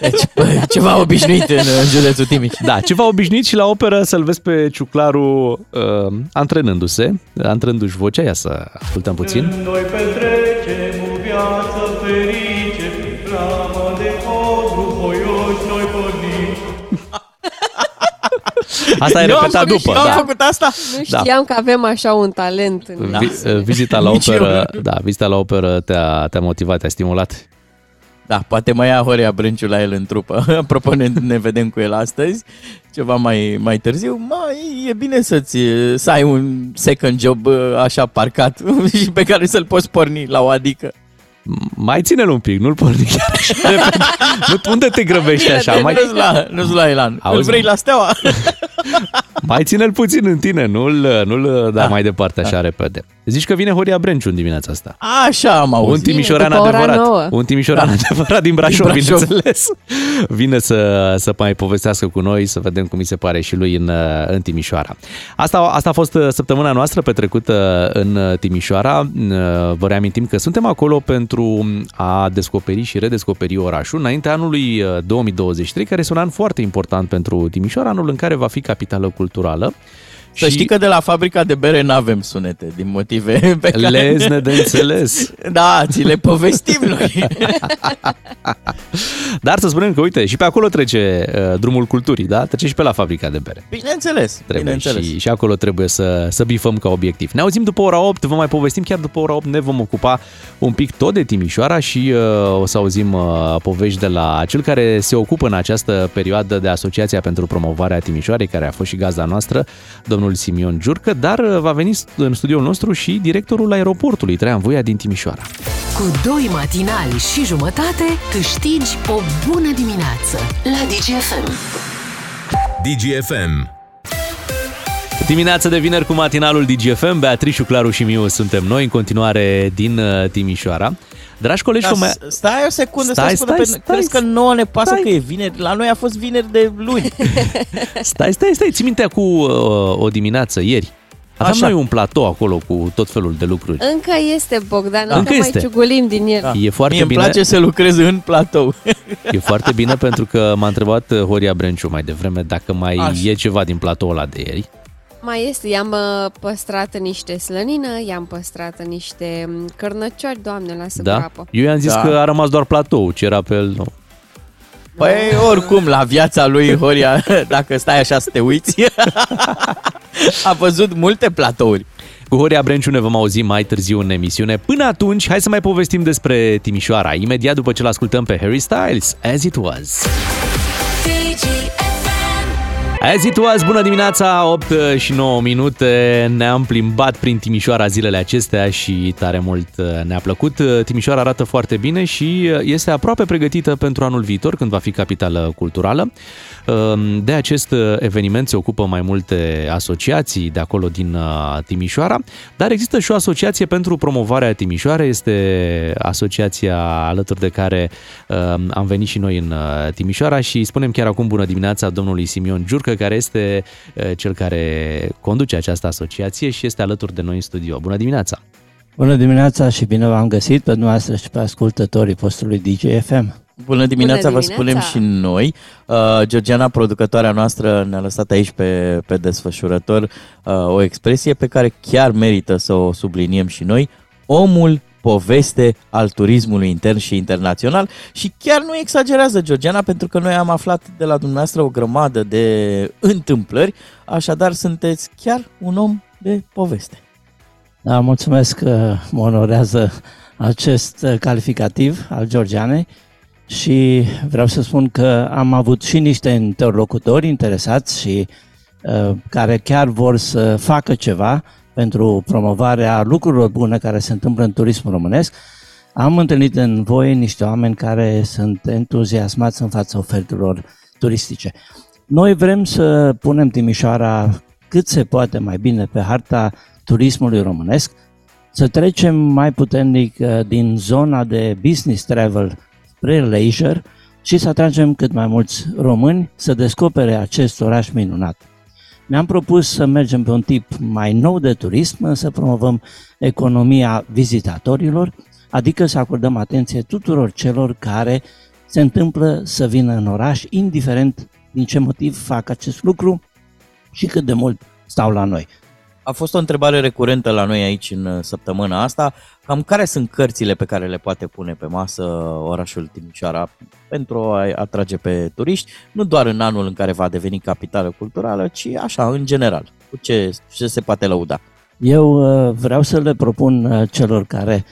Deci, bă, ceva obișnuit în, în județul Timiș. Da, ceva obișnuit și la operă să-l vezi pe Ciuclaru uh, antrenându-se, antrenându-și vocea. Ia să ascultăm puțin. Când noi petrecem o viață Asta e Eu am repetat făcut- după. Eu am Da. făcut asta? nu știam că avem așa un talent. În... Vi- uh, Vizita la Nici operă, eu. da, vizita la operă te-a, te-a motivat, te-a stimulat. Da, poate mai ia Horea Brânciu la el în trupă. Apropo, ne, ne vedem cu el astăzi, ceva mai, mai târziu. Mai e bine să-ți, să ai un second job uh, așa parcat și pe care să-l poți porni la o adică. Mai ține-l un pic, nu-l porni chiar așa repede. Nu, unde te grăbești așa? Mai, Nu-ți la, nu la Elan. Auzi, Îl vrei mă. la steaua? mai ține-l puțin în tine, nu-l, nu-l da, Da. mai departe așa repede. Zici că vine Horia Brenciu în dimineața asta. Așa am Un auzit. Timișorean după ora adevărat. nouă. Un Timișorean Da. adevărat din Brașov, Din Brașov. bineînțeles. Vine să, să mai povestească cu noi, să vedem cum mi se pare și lui în, uh, în Timișoara. Asta, asta a fost uh, săptămâna noastră petrecută în uh, Timișoara. Uh, Vă reamintim că suntem acolo pentru a descoperi și redescoperi orașul înaintea anului uh, 2023, care este un an foarte important pentru Timișoara, anul în care va fi capitală culturală. Să știi că de la fabrica de bere n-avem sunete din motive pe care... lezne de înțeles. Da, ți le povestim noi. Dar să spunem că, uite, și pe acolo trece uh, drumul culturii, da? Trece și pe la fabrica de bere. Bineînțeles, Trebuie bineînțeles. și, și acolo trebuie să, să bifăm ca obiectiv. Ne auzim după ora 8, vă mai povestim chiar după ora 8, ne vom ocupa un pic tot de Timișoara și uh, o să auzim uh, povești de la cel care se ocupă în această perioadă de Asociația pentru Promovarea Timișoarei, care a fost și gazda noastră, domnul Simion Giurcă, dar uh, va veni în studioul nostru și directorul aeroportului, Traian Voia din Timișoara. Cu doi matinali și jumătate câștigi o bună dimineață la DGFM. DGFM. Dimineața de vineri cu matinalul DGFM, Beatrice, Claru și Miu suntem noi în continuare din uh, Timișoara. Dragi colegi, Da, vă mai... stai o secundă Stai, să spună stai, pe... stai, Crezi că nouă ne pasă stai. că e vineri? La noi a fost vineri de luni. Stai, stai, stai, ții mintea cu uh, o dimineață, ieri. Aveam Așa. noi un platou acolo cu tot felul de lucruri. Încă este, Bogdan, Da. încă, Încă mai este. ciugulim din el. Da. E foarte Mie îmi bine. place să lucrez în platou. E foarte bine pentru că m-a întrebat uh, Horia Brenciu mai devreme dacă mai Așa. e ceva din platoul ăla de ieri. Mai este, i-am uh, păstrat niște slănină, i-am păstrat niște mm, cărnăciori, doamne, lasă Da? groapă. Eu i-am zis Da. că a rămas doar platou, ce era pe el. Nu. Păi oricum, la viața lui Horia, dacă stai așa să te uiți, a văzut multe platouri. Cu Horia Brenciu ne vom auzi mai târziu în emisiune. Până atunci, hai să mai povestim despre Timișoara, imediat după ce l-ascultăm pe Harry Styles, As It Was. As it was, bună dimineața, 8 și 9 minute, ne-am plimbat prin Timișoara zilele acestea și tare mult uh, ne-a plăcut. Timișoara arată foarte bine și uh, este aproape pregătită pentru anul viitor, când va fi capitală culturală. Um, De acest uh, eveniment se ocupă mai multe asociații de acolo din uh, Timișoara, dar există și o asociație pentru promovarea Timișoarei, este asociația alături de care um, am venit și noi în uh, Timișoara și spunem chiar acum bună dimineața domnului Simion Giurcă, care este uh, cel care conduce această asociație și este alături de noi în studio. Bună dimineața! Bună dimineața și bine v-am găsit pe dumneavoastră și pe ascultătorii postului DJFM. Bună dimineața, Bună vă spunem dimineața. și noi. Uh, Georgiana, producătoarea noastră, ne-a lăsat aici pe, pe desfășurător uh, o expresie pe care chiar merită să o subliniem și noi. Omul poveste al turismului intern și internațional. Și chiar nu exagerează Georgiana pentru că noi am aflat de la dumneavoastră o grămadă de întâmplări, așadar sunteți chiar un om de poveste. Da, mulțumesc că mă onorează acest uh, calificativ al Georgianei și vreau să spun că am avut și niște interlocutori interesați și uh, care chiar vor să facă ceva pentru promovarea lucrurilor bune care se întâmplă în turismul românesc. Am întâlnit în voi niște oameni care sunt entuziasmați în fața ofertelor turistice. Noi vrem să punem Timișoara cât se poate mai bine pe harta turismului românesc, să trecem mai puternic uh, din zona de business travel spre leisure și să atragem cât mai mulți români să descopere acest oraș minunat. Mi-am propus să mergem pe un tip mai nou de turism, să promovăm economia vizitatorilor, adică să acordăm atenție tuturor celor care se întâmplă să vină în oraș, indiferent din ce motiv fac acest lucru și cât de mult stau la noi. A fost o întrebare recurentă la noi aici în uh, săptămâna asta. Cam care sunt cărțile pe care le poate pune pe masă orașul Timișoara pentru a atrage pe turiști, nu doar în anul în care va deveni capitală culturală, ci așa, în general. Cu ce, ce se poate lăuda? Eu uh, vreau să le propun uh, celor care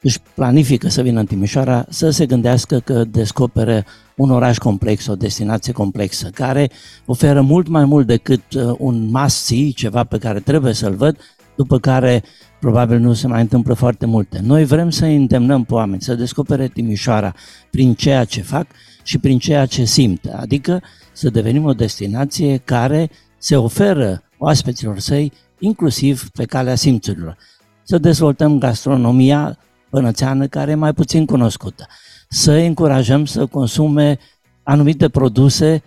își planifică să vină în Timișoara să se gândească că descopere un oraș complex, o destinație complexă, care oferă mult mai mult decât uh, un must-see, ceva pe care trebuie să-l văd, după care probabil nu se mai întâmplă foarte multe. Noi vrem să îi îndemnăm pe oameni să descopere Timișoara prin ceea ce fac și prin ceea ce simt, adică să devenim o destinație care se oferă oaspeților săi inclusiv pe calea simțurilor. Să dezvoltăm gastronomia bănățeană care e mai puțin cunoscută. Să îi încurajăm să consume anumite produse,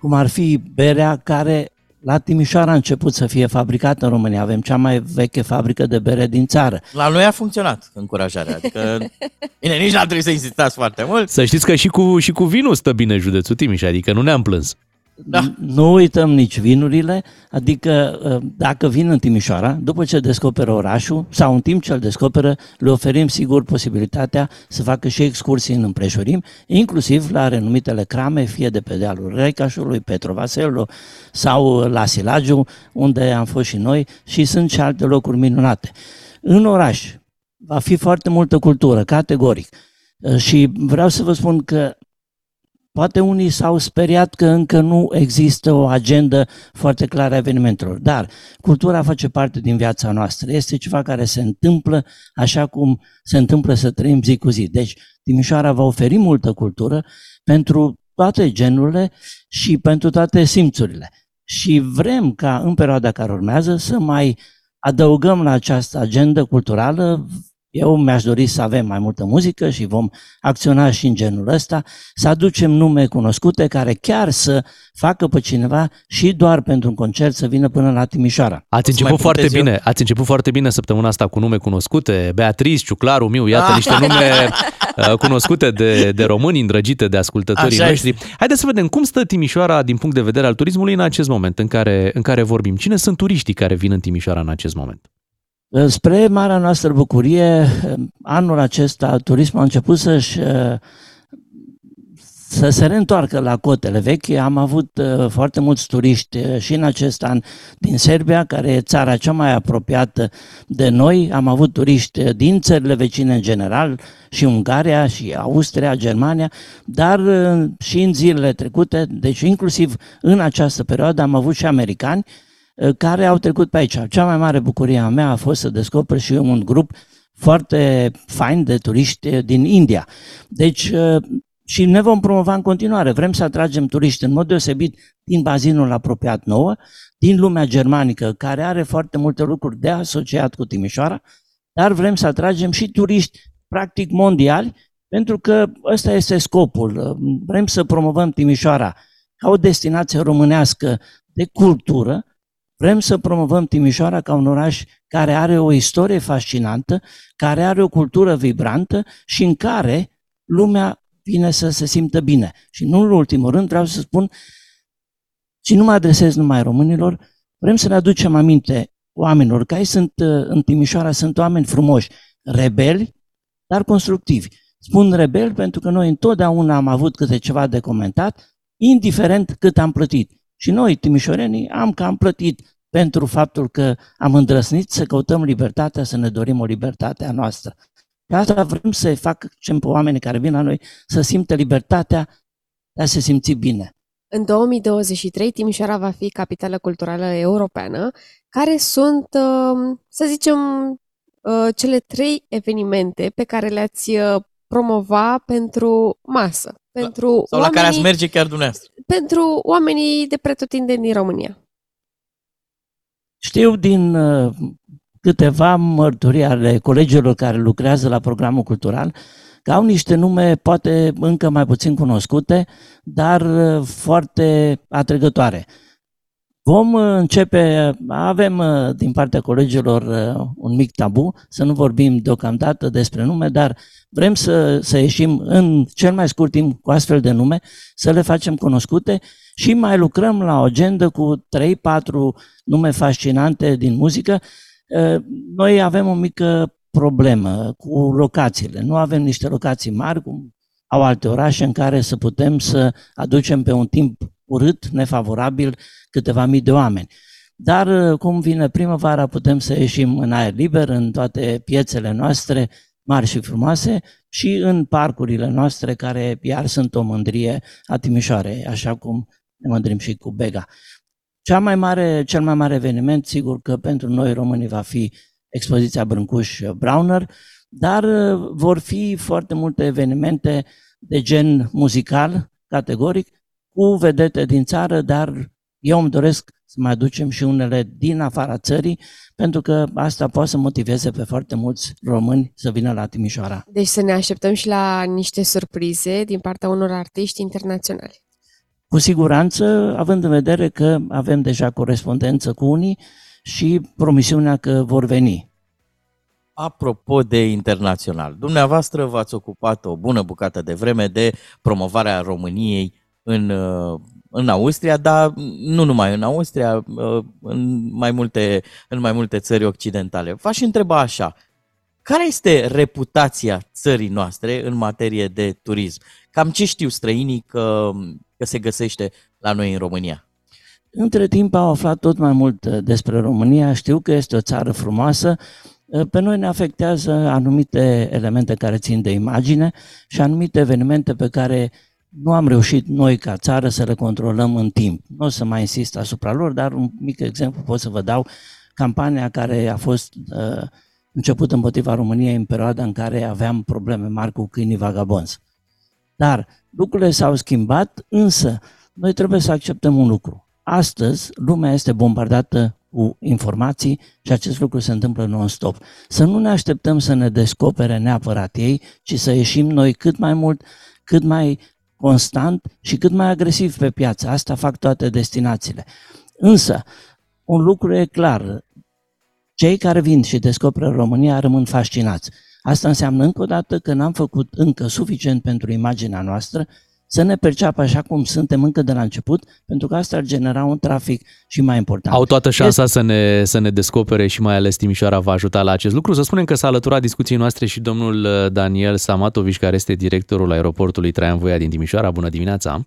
cum ar fi berea care la Timișoara a început să fie fabricată în România. Avem cea mai veche fabrică de bere din țară. La noi a funcționat încurajarea, adică bine, nici n-ar trebui să insistați foarte mult. Să știți că și cu, și cu vinul stă bine județul Timiș, adică nu ne-am plâns. Da. Nu uităm nici vinurile, adică ă, dacă vin în Timișoara, după ce descoperă orașul sau în timp ce îl descoperă, le oferim sigur posibilitatea să facă și excursii în împrejurim, inclusiv la renumitele crame, fie de pe dealul Recașului, Petrovaselu sau la Silagiu, unde am fost și noi și sunt și alte locuri minunate. În oraș va fi foarte multă cultură, categoric. Ă, Și vreau să vă spun că Poate unii s-au speriat că încă nu există o agendă foarte clară a evenimentelor, dar cultura face parte din viața noastră. Este ceva care se întâmplă așa cum se întâmplă să trăim zi cu zi. Deci Timișoara va oferi multă cultură pentru toate genurile și pentru toate simțurile. Și vrem ca în perioada care urmează să mai adăugăm la această agendă culturală eu mi-aș dori să avem mai multă muzică și vom acționa și în genul ăsta, să aducem nume cunoscute care chiar să facă pe cineva și doar pentru un concert să vină până la Timișoara. Ați mai început foarte puteți eu? bine, ați început foarte bine săptămâna asta cu nume cunoscute, Beatrice, Ciuclaru, Miu, iată Ah. niște nume uh, cunoscute de, de români, îndrăgite de ascultătorii Așa noștri. Haideți să vedem cum stă Timișoara din punct de vedere al turismului în acest moment în care, în care vorbim. Cine sunt turiștii care vin în Timișoara în acest moment? Spre marea noastră bucurie, anul acesta turismul a început să-și să se reîntoarcă la cotele vechi. Am avut uh, foarte mulți turiști uh, și în acest an din Serbia, care e țara cea mai apropiată de noi. Am avut turiști uh, din țările vecine în general, și Ungaria, și Austria, Germania, dar uh, și în zilele trecute, deci inclusiv în această perioadă, am avut și americani uh, care au trecut pe aici. Cea mai mare bucurie a mea a fost să descoper și eu un grup foarte fain de turiști din India. Deci, uh, și ne vom promova în continuare. Vrem să atragem turiști în mod deosebit din bazinul apropiat nouă, din lumea germanică, care are foarte multe lucruri de asociat cu Timișoara, dar vrem să atragem și turiști practic mondiali, pentru că ăsta este scopul. Vrem să promovăm Timișoara ca o destinație românească de cultură, vrem să promovăm Timișoara ca un oraș care are o istorie fascinantă, care are o cultură vibrantă și în care lumea vine să se simtă bine. Și nu în ultimul rând vreau să spun și nu mă adresez numai românilor, vrem să ne aducem aminte oamenilor care sunt uh, în Timișoara, sunt oameni frumoși, rebeli, dar constructivi. Spun rebeli pentru că noi întotdeauna am avut câte ceva de comentat, indiferent cât am plătit. Și noi, timișorenii, am cam plătit pentru faptul că am îndrăsnit să căutăm libertatea, să ne dorim o libertate a noastră. Și asta vrem să facem pe oamenii care vin la noi să simtă libertatea de a se simți bine. În 2023, Timișoara va fi capitală culturală europeană. Care sunt, uh, să zicem, uh, cele trei evenimente pe care le-ați uh, promova pentru masă? Pentru Sau la care ați merge chiar dumneavoastră? Pentru oamenii de pretutindeni din România. Știu din câteva mărturii ale colegilor care lucrează la programul cultural că au niște nume poate încă mai puțin cunoscute, dar uh, foarte atrăgătoare. Vom uh, începe, avem uh, din partea colegilor un mic tabu, să nu vorbim deocamdată despre nume, dar vrem să, să ieșim în cel mai scurt timp cu astfel de nume, să le facem cunoscute și mai lucrăm la o agendă cu 3-4 nume fascinante din muzică. Noi avem o mică problemă cu locațiile. Nu avem niște locații mari, cum au alte orașe, în care să putem să aducem pe un timp urât, nefavorabil, câteva mii de oameni. Dar cum vine primăvara, putem să ieșim în aer liber, în toate piețele noastre mari și frumoase și în parcurile noastre, care iar sunt o mândrie a Timișoarei, așa cum ne mândrim și cu Bega. Cea mai mare, cel mai mare eveniment, sigur că pentru noi românii va fi expoziția Brâncuș-Browner, dar uh, vor fi foarte multe evenimente de gen muzical, categoric, cu vedete din țară, dar eu îmi doresc să mai aducem și unele din afara țării, pentru că asta poate să motiveze pe foarte mulți români să vină la Timișoara. Deci să ne așteptăm și la niște surprize din partea unor artiști internaționali. Cu siguranță, având în vedere că avem deja corespondență cu unii, și promisiunea că vor veni. Apropo de internațional, dumneavoastră v-ați ocupat o bună bucată de vreme de promovarea României în, uh, în Austria, dar nu numai în Austria, uh, în mai multe, în mai multe țări occidentale. V-aș întreba așa, care este reputația țării noastre în materie de turism? Cam ce știu străinii că, că se găsește la noi în România? Între timp au aflat tot mai mult uh, despre România, știu că este o țară frumoasă, uh, pe noi ne afectează anumite elemente care țin de imagine și anumite evenimente pe care nu am reușit noi ca țară să le controlăm în timp. Nu o să mai insist asupra lor, dar un mic exemplu pot să vă dau. Campania care a fost uh, început împotriva României în perioada în care aveam probleme mari cu câinii vagabonzi. Dar lucrurile s-au schimbat, însă noi trebuie să acceptăm un lucru. Astăzi, lumea este bombardată cu informații și acest lucru se întâmplă non-stop. Să nu ne așteptăm să ne descopere neapărat ei, ci să ieșim noi cât mai mult, cât mai constant și cât mai agresiv pe piață. Asta fac toate destinațiile. Însă, un lucru e clar. Cei care vin și descoperă România rămân fascinați. Asta înseamnă încă o dată că n-am făcut încă suficient pentru imaginea noastră să ne perceapă așa cum suntem încă de la început, pentru că asta ar genera un trafic și mai important. Au toată șansa este... să, ne, să ne descopere și mai ales Timișoara va ajuta la acest lucru. Să spunem că s-a alăturat discuției noastre și domnul uh, Daniel Samatovici, care este directorul aeroportului Traian Voia din Timișoara. Bună dimineața!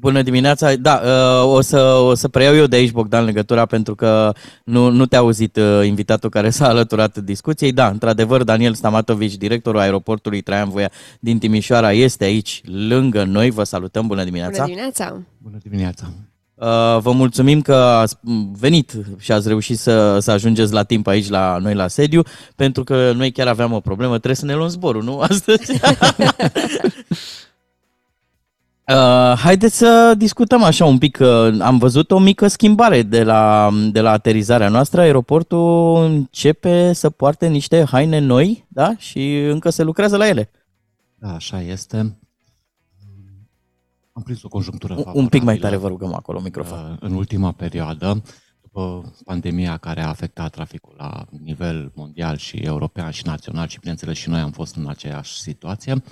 Bună dimineața! Da, uh, o să, o să preiau eu de aici, Bogdan, legătura, pentru că nu, nu te-a auzit uh, invitatul care s-a alăturat discuției. Da, într-adevăr, Daniel Stamatovici, directorul aeroportului Traian Voia din Timișoara, este aici, lângă noi. Vă salutăm, bună dimineața! Bună dimineața! Bună dimineața! Uh, vă mulțumim că ați venit și ați reușit să, să ajungeți la timp aici la noi la sediu, pentru că noi chiar aveam o problemă, trebuie să ne luăm zborul, nu? Astăzi. Uh, haideți să discutăm așa un pic. Uh, am văzut o mică schimbare de la, de la aterizarea noastră. Aeroportul începe să poarte niște haine noi da? și încă se lucrează la ele. Da, așa este. Am prins o conjunctură Un, un pic mai tare vă rugăm acolo, microfon. Uh, în ultima perioadă, după pandemia care a afectat traficul la nivel mondial și european și național și bineînțeles și noi am fost în aceeași situație,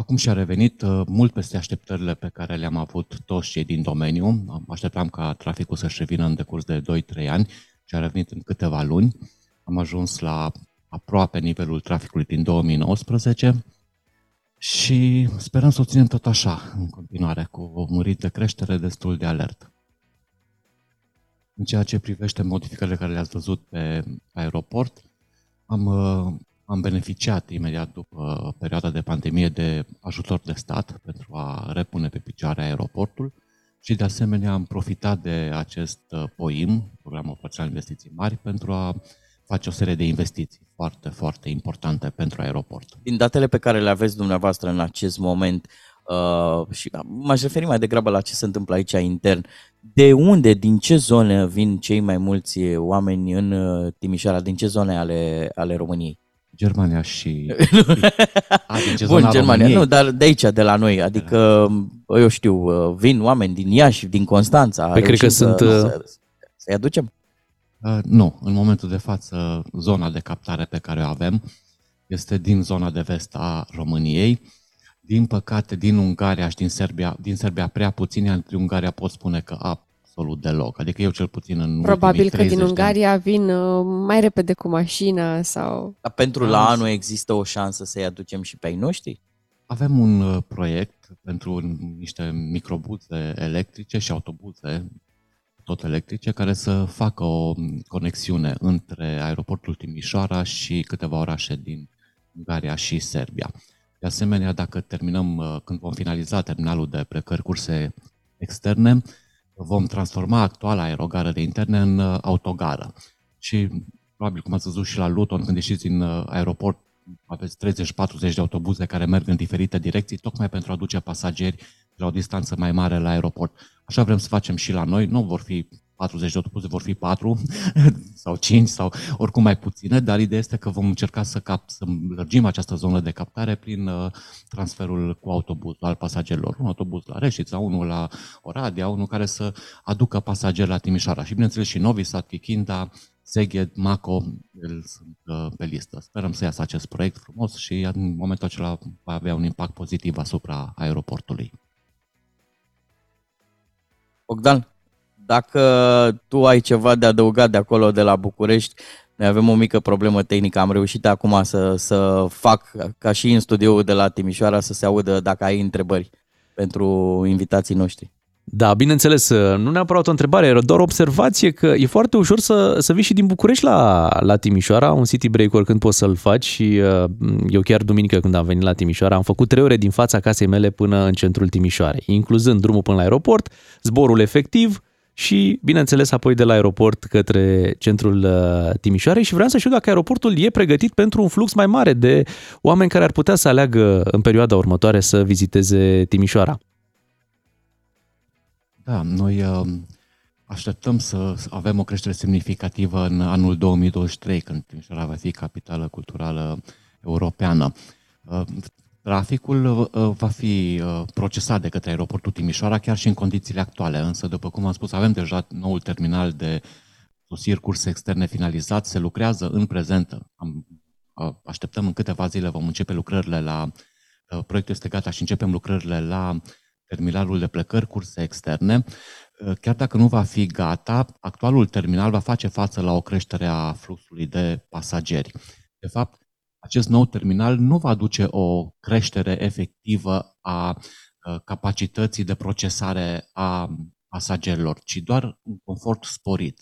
Acum și-a revenit uh, mult peste așteptările pe care le-am avut toți cei din domeniu. Am- Așteptam ca traficul să-și revină în decurs de 2-3 ani și a revenit în câteva luni. Am ajuns la aproape nivelul traficului din 2019 și sperăm să o ținem tot așa în continuare, cu o mărit de creștere destul de alert. În ceea ce privește modificările care le-ați văzut pe aeroport, am, uh, am beneficiat imediat după perioada de pandemie de ajutor de stat pentru a repune pe picioare aeroportul și de asemenea am profitat de acest uh, POIM, Programul Operațional Investiții Mari, pentru a face o serie de investiții foarte, foarte importante pentru aeroport. Din datele pe care le aveți dumneavoastră în acest moment, uh, și m-aș referi mai degrabă la ce se întâmplă aici intern, de unde, din ce zone vin cei mai mulți oameni în uh, Timișoara, din ce zone ale, ale României? Germania și... A, din ce Bun, zona Germania, României? nu, dar de aici, de la noi, adică, eu știu, uh, vin oameni din Iași, din Constanța. Păi cred că reușim sunt, Să, uh, să, să-i aducem? Uh, Nu, în momentul de față, zona de captare pe care o avem este din zona de vest a României. Din păcate, din Ungaria și din Serbia, din Serbia prea puțini, iar din Ungaria pot spune că absolut deloc. Adică eu cel puțin în Probabil ultimii că din 30 de ani- Ungaria vin uh, mai repede cu mașina sau... Dar pentru la anul există o șansă să-i aducem și pe ai noștri? Avem un uh, proiect pentru niște microbuze electrice și autobuze tot electrice care să facă o conexiune între aeroportul Timișoara și câteva orașe din Ungaria și Serbia. De asemenea, dacă terminăm, uh, când vom finaliza terminalul de plecări curse externe, vom transforma actuala aerogară de interne în uh, autogară. Și probabil, cum ați văzut și la Luton, când ieșiți din uh, aeroport, aveți 30-40 de autobuze care merg în diferite direcții, tocmai pentru a duce pasageri la o distanță mai mare la aeroport. Așa vrem să facem și la noi. Nu vor fi 40 de autobuze, vor fi 4 sau 5 sau oricum mai puține, dar ideea este că vom încerca să, cap, să lărgim această zonă de captare prin uh, transferul cu autobuz al pasagerilor. Un autobuz la Reșița, unul la Oradea, unul care să aducă pasageri la Timișoara. Și bineînțeles și Novi Sad, Chichinda, Seged, Maco, el sunt uh, pe listă. Sperăm să iasă acest proiect frumos și în momentul acela va avea un impact pozitiv asupra aeroportului. Bogdan, dacă tu ai ceva de adăugat de acolo, de la București, noi avem o mică problemă tehnică. Am reușit acum să, să fac, ca și în studioul de la Timișoara, să se audă dacă ai întrebări pentru invitații noștri. Da, bineînțeles, nu neapărat o întrebare, era doar o observație că e foarte ușor să, să vii și din București la, la Timișoara, un city break oricând poți să-l faci și uh, eu chiar duminică când am venit la Timișoara am făcut trei ore din fața casei mele până în centrul Timișoarei, incluzând drumul până la aeroport, zborul efectiv și, bineînțeles, apoi de la aeroport către centrul uh, Timișoarei și vreau să știu dacă aeroportul e pregătit pentru un flux mai mare de oameni care ar putea să aleagă în perioada următoare să viziteze Timișoara. Da, noi uh, așteptăm să avem o creștere semnificativă în anul 2023, când Timișoara va fi capitală culturală europeană. Uh, Traficul uh, va fi uh, procesat de către aeroportul Timișoara chiar și în condițiile actuale, însă, după cum am spus, avem deja noul terminal de sosiri curse externe finalizat, se lucrează în prezent. Am, uh, așteptăm în câteva zile, vom începe lucrările la, proiectul este gata și începem lucrările la terminalul de plecări curse externe. Chiar dacă nu va fi gata, actualul terminal va face față la o creștere a fluxului de pasageri. De fapt, acest nou terminal nu va duce o creștere efectivă a capacității de procesare a pasagerilor, ci doar un confort sporit.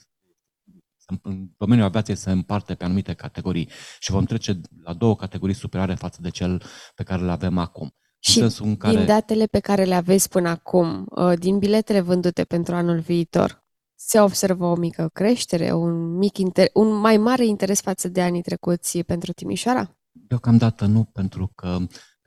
În domeniul aviației se împarte pe anumite categorii și vom trece la două categorii superioare față de cel pe care le avem acum. Și în în care... din datele pe care le aveți până acum, din biletele vândute pentru anul viitor, se observă o mică creștere, un, mic inter- un mai mare interes față de anii trecuți pentru Timișoara? Deocamdată nu, pentru că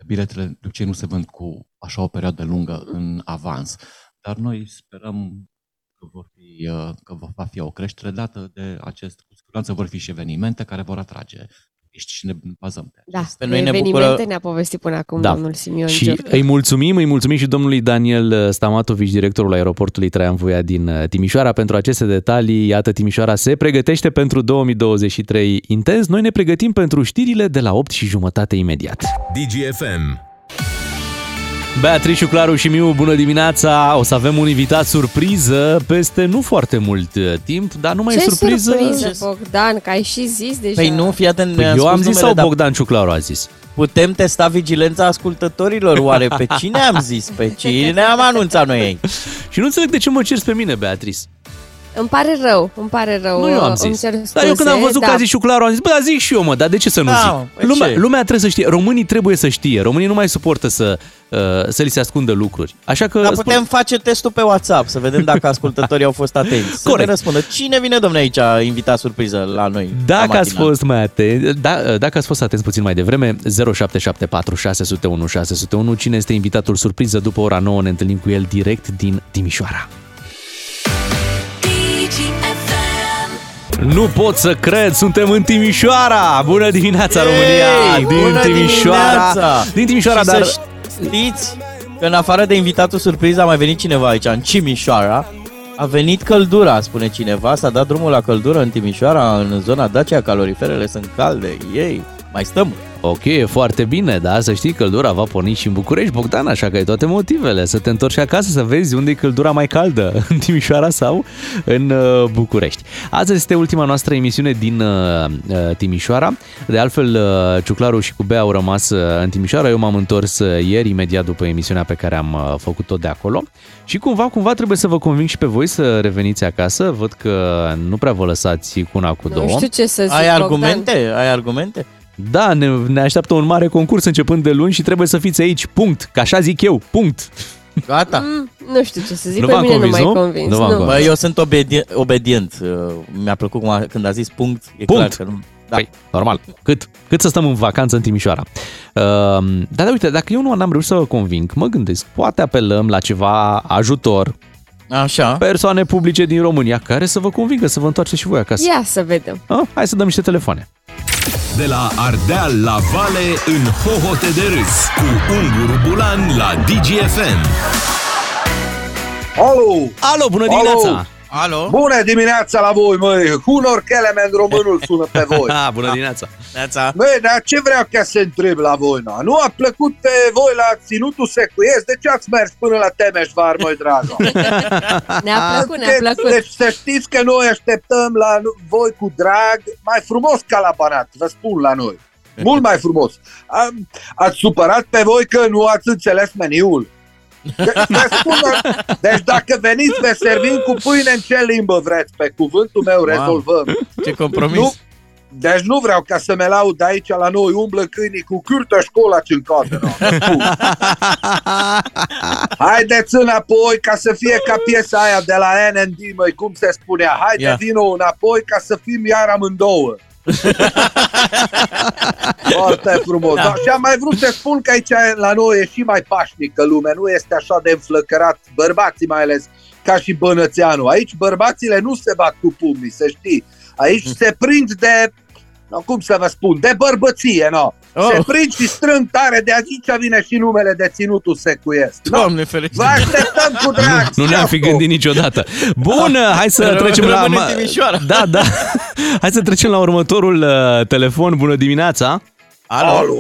biletele de obicei nu se vând cu așa o perioadă lungă în avans. Dar noi sperăm că, vor fi, că va fi o creștere dată de acest, cu siguranță vor fi și evenimente care vor atrage și ne bazăm pe Da, pe noi evenimente ne, bucură... ne-a povestit până acum da. domnul Simion Și Giurcă. îi mulțumim, îi mulțumim și domnului Daniel Stamatovici, directorul aeroportului Traian Voia din Timișoara pentru aceste detalii. Iată, Timișoara se pregătește pentru 2023 intens. Noi ne pregătim pentru știrile de la 8 și jumătate imediat. DGFM Beatrice, Claru și Miu, bună dimineața! O să avem un invitat surpriză peste nu foarte mult uh, timp, dar nu mai Ce e surpriză. surpriză, Bogdan, că ai și zis deja. Păi nu, fii atent, Păi ne-a eu spus am zis numele, sau dar Bogdan Ciuclaru a zis? Putem testa vigilența ascultătorilor? Oare pe cine am zis? Pe cine am anunțat noi ei? Și nu înțeleg de ce mă cerți pe mine, Beatrice. Îmi pare rău, îmi pare rău. Nu eu am îmi zis. cer Dar eu când am scuze, văzut da. că a zis Ciuclaru, am zis, bă, dar zic și eu, mă, dar de ce să nu Da, zic? păi Lumea, ce? lumea trebuie să știe, românii trebuie să știe, românii nu mai suportă să, uh, să li se ascundă lucruri. Așa că... Dar spun- putem face testul pe WhatsApp să vedem dacă ascultătorii au fost atenți. Să Corect. ne răspundă. Cine vine, domne, aici, invitat surpriză la noi? Dacă la ați matinal? fost mai atent, da, dacă ați fost atenți puțin mai devreme, 0774 601 601, cine este invitatul surpriză după ora 9, ne întâlnim cu el direct din Timișoara. Nu pot să cred, suntem în Timișoara! Bună dimineața, România! Ei, din bună Timișoara! dimineața! Din Timișoara, Și dar... să știți că în afară de invitatul surpriză a mai venit cineva aici, în Timișoara. A venit căldura, spune cineva, s-a dat drumul la căldură în Timișoara, în zona Dacia, caloriferele sunt calde. Ei, mai stăm. Ok, e foarte bine, da, să știi, căldura va porni și în București, Bogdan, așa că ai toate motivele să te întorci acasă să vezi unde e căldura mai caldă, în Timișoara sau în uh, București. Astăzi este ultima noastră emisiune din uh, uh, Timișoara. De altfel, uh, Ciuclaru și cu Bea au rămas uh, în Timișoara. Eu m-am întors uh, ieri, imediat după emisiunea pe care am uh, făcut-o de acolo. Și cumva, cumva trebuie să vă conving și pe voi să reveniți acasă. Văd că nu prea vă lăsați cu una cu două. Nu știu ce să zic, Ai Bogdan. argumente? Ai argumente? Da, ne, ne așteaptă un mare concurs începând de luni și trebuie să fiți aici, punct. Că așa zic eu, punct. Gata. Mm, nu știu ce să zic, Nu pe v-am mine convins, nu nu? mai convins. Nu v-am nu. convins. Bă, eu sunt obedient. obedient. Uh, Mi-a plăcut cum a, când a zis punct. E Punct. clar că nu. Da. Păi, normal. Cât, cât să stăm în vacanță în Timișoara. Uh, dar uite, dacă eu nu am reușit să vă conving, mă gândesc, poate apelăm la ceva ajutor, Așa. persoane publice din România care să vă convingă să vă întoarceți și voi acasă. Ia să vedem. Ah, hai să dăm niște telefoane. De la Ardeal la Vale în hohote de râs cu Unguru Bulan la DGFM. Alo! Alo, bună Alo! dimineața! Alo? Bună dimineața la voi, măi! Hunor Kelemen românul sună pe voi. Ah, bună dimineața! Neața. Băi, dar ce vreau ca să întreb la voi, na? Nu a plăcut pe voi la ținutul secuiesc? De ce ați mers până la Temeșvar, măi, dragă? Ne-a plăcut, ne-a Deci- plăcut. Deci să știți că noi așteptăm la voi cu drag mai frumos ca la Banat, vă spun la noi. Mult mai frumos. Am, ați supărat pe voi că nu ați înțeles meniul. De- vă spun, deci dacă veniți, vă servim cu pâine în ce limbă vreți. Pe cuvântul meu rezolvăm. Ce compromis. Nu, deci nu vreau ca să me laud aici la noi, umblă câinii cu cârtă școala în cadă. Haideți înapoi ca să fie ca piesa aia de la NND, măi, cum se spunea. Haide, Ia. vină înapoi ca să fim iar amândouă. Foarte frumos. Da. Și am mai vrut să spun că aici la noi e și mai pașnică lumea, nu este așa de înflăcărat, bărbații mai ales, ca și Bănățeanu. Aici bărbațile nu se bat cu pumnii, să știi. Aici se prind de, no, cum să vă spun, de bărbăție, no. Oh. Se prind și strâng tare, de aici vine și numele de ținutul secuiesc. No. Doamne ferește. Vă așteptăm cu drag! Nu ne-am fi Ceapă! gândit niciodată. Bun, hai să Rămân- trecem la... rămân în Timișoara. Da, da. Hai să trecem la următorul uh, telefon. Bună dimineața! Alo? Alo!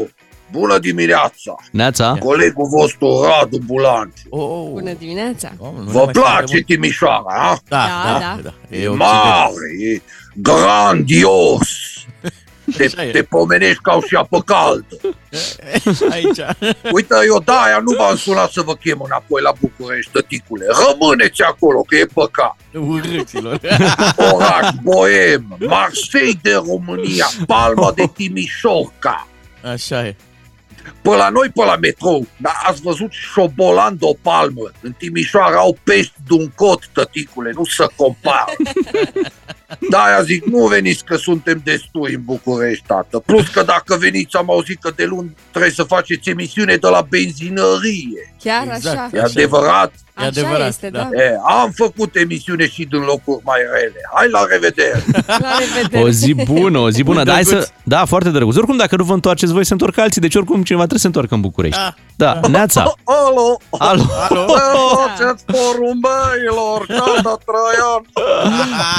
Bună dimineața! Neața! Colegul vostru Radu Bulanci. Oh, oh. Bună dimineața. Doamne, nu ne Vă mai suntem place mult. Timișoara, a? Da, Da, da, da. da. E E mare, e grandios. Te, Așa e. te pomenești ca și apă caldă. Occident. Aici. Uite, eu de aia nu v-am sunat să vă chem înapoi la București, tăticule. Rămâneți acolo, că e păcat. Urâților. Oraș, Boem, Marseille de România, Palma de Timișorca. Așa e. Pe la noi, pe la metrou, dar ați văzut șobolan de o palmă. În Timișoara au pești de un cot, tăticule, nu să compară. Da, zic, nu veniți că suntem destui în București, tată. Plus că dacă veniți, am auzit că de luni trebuie să faceți emisiune de la benzinărie. Chiar Exact. așa. E adevărat? E adevărat, Așa este, da. da. E, am făcut emisiune și din locuri mai rele. Hai la revedere! La revedere. O zi bună, o zi bună. Un Da, hai drăguț. să... da, foarte drăguț. Oricum, dacă nu vă întoarceți voi, se întorc alții. Deci, oricum, cineva trebuie să se întoarcă în București. Da. Da, Neața! Alo! Alo! Alo? Faceți porumbeilor, ca de Traian!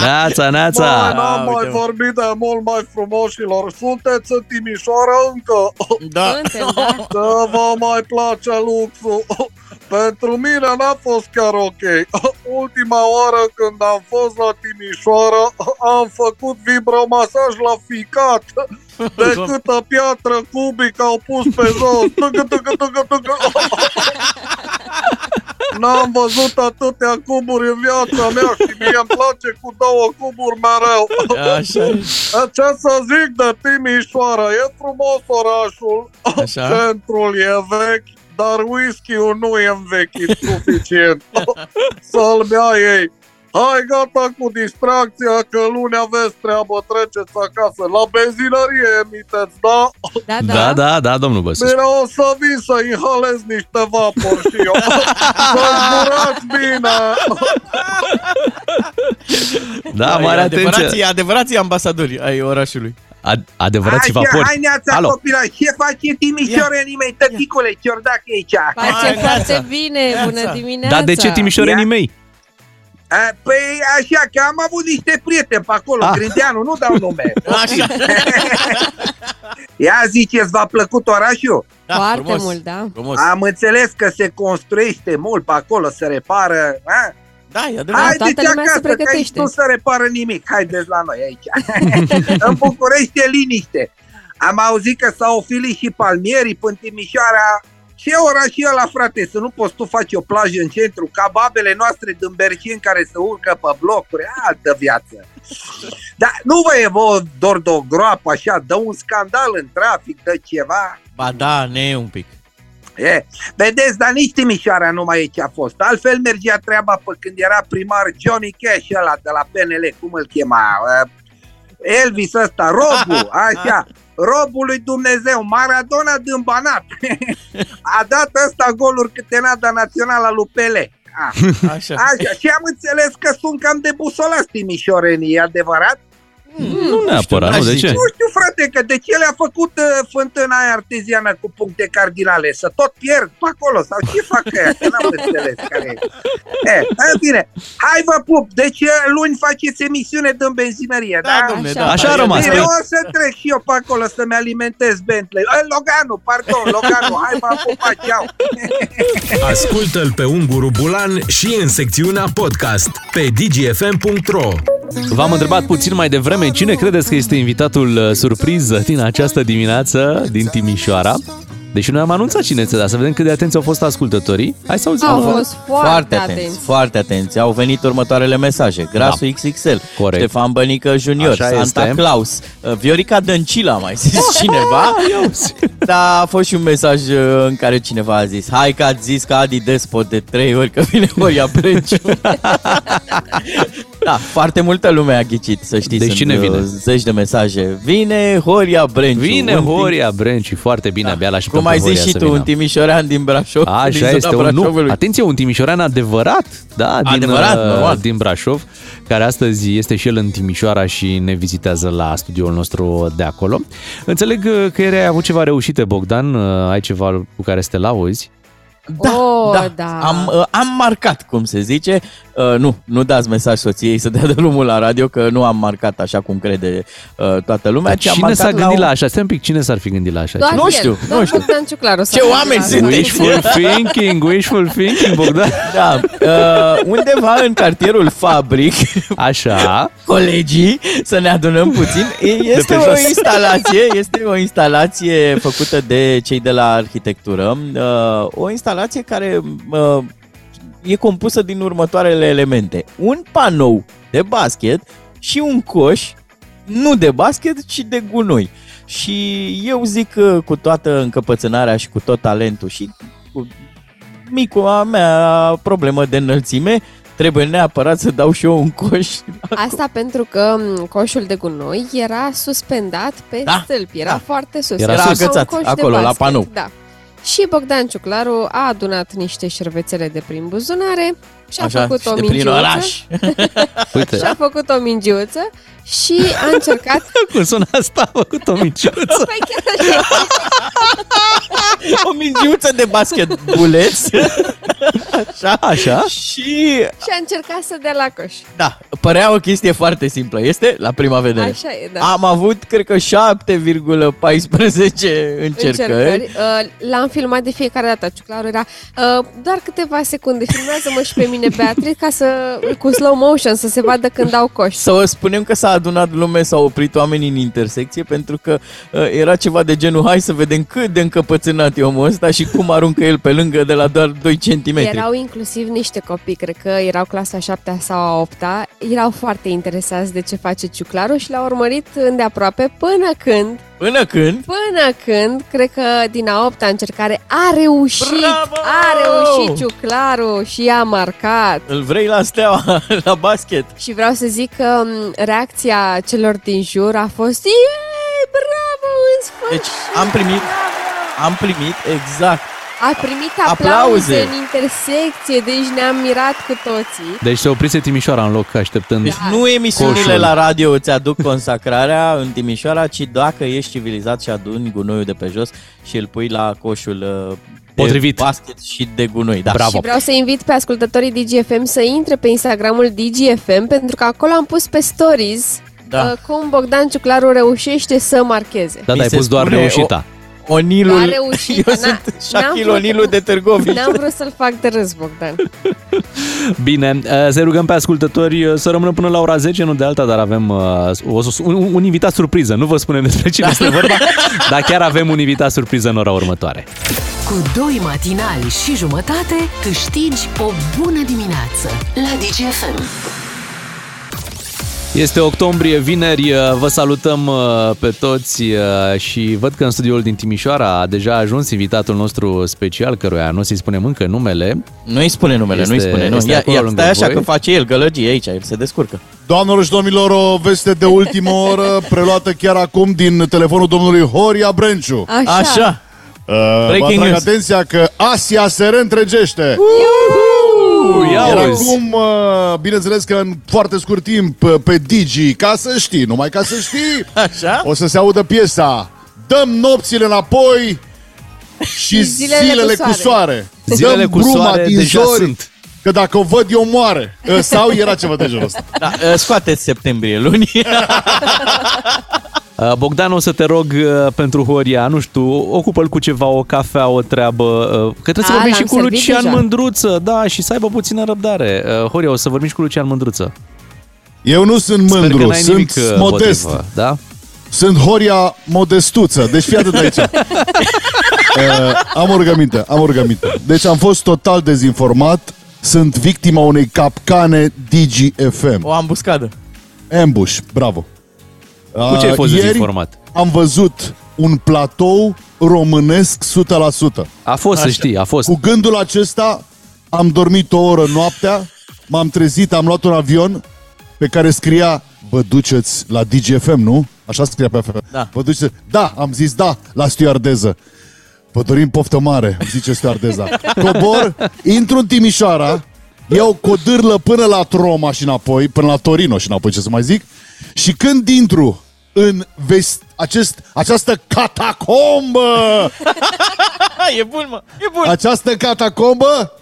Neața, Mai Neața! n-am mai uite. vorbit de mult mai frumoșilor. Sunteți în Timișoara încă. Da. Suntem, da. Să vă mai place luxul. Pentru mine n-a fost chiar ok. Ultima oară când am fost la Timișoara, am făcut vibromasaj la ficat. De câtă piatră cubică au pus pe jos. Tâcă, tâcă, tâcă, tâcă. N-am văzut atâtea cuburi în viața mea și mie îmi place cu două cuburi mereu. Așa e. Ce să zic de Timișoara, e frumos orașul, Așa. centrul e vechi, dar whisky-ul nu e învechit suficient. Să-l bea ei. Hai gata cu distracția că luni aveți treabă, treceți acasă. La benzinărie emiteți, da? Da, da. Da, da, da, domnul Băsescu. Bine, o să vin să inhalez niște vapor și eu. Să zburați bine! Da, mare atenție. adevărații, adevărații ambasadori ai orașului. Ad- adevărații Așa, vapori. hai neața Alo. copila, ce face Timișorenii mei, tăticule, ciordac e aici? Face Hai, foarte Neața. bine, bună Neața. dimineața. Dar de ce timișorenii mei? A, Păi așa, că am avut niște prieteni pe acolo, Ah. Grindeanu, nu dau nume. Așa. Ia ziceți, v-a plăcut orașul? Da, Foarte frumos. mult, da. Frumos. Am înțeles că se construiește mult pe acolo, se repară. A? Da, e adevărat. Haideți toată lumea se acasă, că aici pregătește. nu se repară nimic. Haideți la noi aici. în București e liniște. Am auzit că s-au ofilit și palmierii până Timișoara. Ce oraș e ăla, frate, să nu poți tu face o plajă în centru, ca babele noastre din Bercin care se urcă pe blocuri, altă viață. Dar nu vă e vă dor de o groapă așa, dă un scandal în trafic, dă ceva. Ba da, ne e un pic. E, vedeți, dar nici Timișoara nu mai e ce a fost. Altfel mergea treaba pe când era primar Johnny Cash ăla de la PNL, cum îl chema? Uh, Elvis ăsta, Robu, așa. Robul lui Dumnezeu, Maradona din Banat. A dat ăsta goluri câte n-a dat naționala lui Pele. A, Așa. așa. Și am înțeles că sunt cam de busolați timișorenii, e adevărat? Nu neapărat, n-aș nu, de zice. ce? Nu știu, frate, că de ce le-a făcut uh, fântâna aia arteziană cu puncte cardinale? Să tot pierd pe acolo? Sau ce fac ăia? Că n-am înțeles care e. E, în fine, hai vă pup. Deci uh, luni faceți emisiune din benzinărie, da? Da, domne, Așa. da. Așa a rămas. Bine, Păi- o să trec și eu pe acolo să-mi alimentez Bentley. Eh, Loganu, pardon, Loganu, hai m-am pupat, ceau. Ascultă-l pe Unguru Bulan și în secțiunea podcast pe dgfm.ro V-am întrebat puțin mai devreme cine credeți că este invitatul uh, surpriză din această dimineață din Timișoara. Deși noi am anunțat cine este, dar să vedem cât de atenți au fost ascultătorii. Hai să auzim. Au uh, fost foarte, Foarte atenți, atenți. foarte atenți. Au venit următoarele mesaje. Grasul XXL, Da. Corect. Ștefan Bănică Junior, Așa Santa este. Claus, uh, Viorica Dăncilă, a mai zis cineva. Dar a fost și un mesaj uh, în care cineva a zis Hai că ați zis că Adi Despot de trei ori că vine Horia Brenciu. da, foarte multă lume a ghicit, să știți. Deci Sunt, cine uh, vine? Zeci de mesaje. Vine Horia Brenciu. Vine Un tim- Horia Brenciu, foarte bine, abia l Cum ai zis și tu, un timișorean din Brașov. din Așa zona este, un, nu, Brașovului. atenție, un timișorean adevărat, da, din, Adevărat, uh, normal. din Brașov, care astăzi este și el în Timișoara și ne vizitează la studioul nostru de acolo. Înțeleg uh, că ieri ai avut ceva reușite, Bogdan, uh, ai ceva cu care să te lauzi. Da, Oh, da, da. Am, uh, am marcat, cum se zice. Uh, nu, nu dați mesaj soției să dea drumul la radio, că nu am marcat așa cum crede uh, toată lumea. Dar ci am cine marcat s-a gândit la, un- așa? Stai un pic, cine s-ar fi gândit la așa? Doar Nu el, știu, doar nu știu. Bogdan Ciuclaru s-a Ce gândit oameni la sunt asta. Wishful thinking, wishful thinking, Bogdan. Da, uh, undeva în cartierul Fabric, Așa. colegii, să ne adunăm puțin, este pe o jos. instalație, este o instalație făcută de cei de la arhitectură, uh, o instalație care uh, e compusă din următoarele elemente. Un panou de basket și un coș, nu de basket, ci de gunoi. Și eu zic că cu toată încăpățânarea și cu tot talentul și cu mica mea problemă de înălțime, trebuie neapărat să dau și eu un coș. Asta pentru că m, coșul de gunoi era suspendat pe Da, stâlpi, era da. foarte sus. Era ca sus. un agățat, coș de acolo, la basket, panou. Da. Și Bogdan Ciuclaru a adunat niște șervețele de prin buzunare și a Așa, făcut și o de prin mingiuță. oraș. Uite, Și a făcut o mingiuță și a încercat... cum sună asta? A făcut o minciuță. Păi chiar așa. o mingiuță de basketbuleț Așa. Așa? Și, Și a încercat să dea la coș. da, părea o chestie foarte simplă. Este la prima vedere. Așa e, da. Am avut, cred că, 7,14 încercări. Uh, L-am filmat de fiecare dată. Ciuclaru era uh, doar câteva secunde. Filmează-mă și pe mine, Beatrice, ca să, cu slow motion, să se vadă când dau coș. Să o spunem că s-a adunat lume, s-au oprit oamenii în intersecție pentru că uh, era ceva de genul hai să vedem cât de încăpățânat e omul ăsta și cum aruncă el pe lângă de la doar 2 cm. Erau inclusiv niște copii, cred că erau clasa 7 sau a 8 erau foarte interesați de ce face Ciuclaru și l-au urmărit îndeaproape până când, Până când până când, cred că din a 8 încercare a reușit, Bravo! a reușit Ciuclaru și a marcat. îl vrei la steaua, la basket. Și vreau să zic că m, reacția celor din jur a fost Iei, bravo, în sfârșit! Deci am primit, am primit exact. A primit aplauze, Aplauze. în intersecție, deci ne-am mirat cu toții. Deci se oprise Timișoara în loc așteptând. Deci nu emisiunile Coșul. la radio îți aduc consacrarea în Timișoara, ci dacă ești civilizat și aduni gunoiul de pe jos și îl pui la coșul uh, de Potrivit. basket și de gunoi. Da. Bravo. Și vreau să invit pe ascultătorii DGFM să intre pe Instagramul DGFM pentru că acolo am pus pe stories Da. uh, cum Bogdan Ciuclaru reușește să marcheze. Da, Mi da, ai se pus doar spune reușita. Onilul, A reușit, eu n-a- sunt n-am Shaquille vrut- Onilul de Târgoviște. N-am vrut să-l fac de râs, Bogdan. Bine, uh, să rugăm pe ascultători uh, să rămână până la ora 10, nu de alta, dar avem uh, o, un, un invitat surpriză. Nu vă spunem despre cine este vorba, dar chiar avem un invitat surpriză în ora următoare. Cu doi matinali și jumătate câștigi o bună dimineață la DGFM. Este octombrie, vineri, uh, vă salutăm uh, pe toți uh, și văd că în studioul din Timișoara a deja ajuns invitatul nostru special, căruia nu să-i spunem încă numele. Nu-i spune numele, Este- nu-i spune. Nu. este Ia, acolo ia, lângă stai așa voi. că face el gălăgie aici, el se descurcă. Doamnelor și domnilor, o veste de ultimă oră preluată chiar acum din telefonul domnului Horia Brenciu. Așa. Așa. Uh, vă Breaking atrag news. atenția că Asia se reîntregește. Ia Iar uzi. acum, uh, bineînțeles că în foarte scurt timp uh, pe Digi, ca să știi, numai ca să știi, Așa? o să se audă piesa Dăm nopțile înapoi și Zilele zilele, cu cu soare. soare. Zilele Dăm cu bruma soare din deja zori, sunt. Că dacă o văd eu moare. Uh, Sau era ceva de genul ăsta. Da, uh, scoateți septembrie luni. Uh, Bogdan, o să te rog uh, pentru Horia, nu știu, ocupă-l cu ceva, o cafea, o treabă, uh, că trebuie să A, vorbim și l-am cu servit Lucian deja. Mândruță, da, și să aibă puțină răbdare. Uh, Horia, o să vorbim și cu Lucian Mândruță. Eu nu sunt Sper că mândru, n-ai sunt nimic uh, modest. împotrivă, da? Sunt Horia Modestuță. Deci fii atât aici. uh, am o rugăminte, am o rugăminte. Deci am fost total dezinformat. Sunt victima unei capcane DGFM. O ambuscadă. Ambush, bravo. Cu ce ai Uh, fost ieri dezinformat? am văzut un platou românesc 100%. A fost, să știi, a fost. Cu gândul acesta am dormit o oră noaptea, m-am trezit, am luat un avion pe care scria Vă duceți la DGFM, nu? Așa scria pe FM. Da. Vă duceți? Da, am zis da la stewardeză. Vă dorim poftă mare, zice stewardeza. Cobor, intru în Timișoara, iau codârlă până la Troma și înapoi, până la Torino și înapoi, ce să mai zic. Și când intru în vest, acest, această catacombă, e bun, mă, e bun. această catacombă,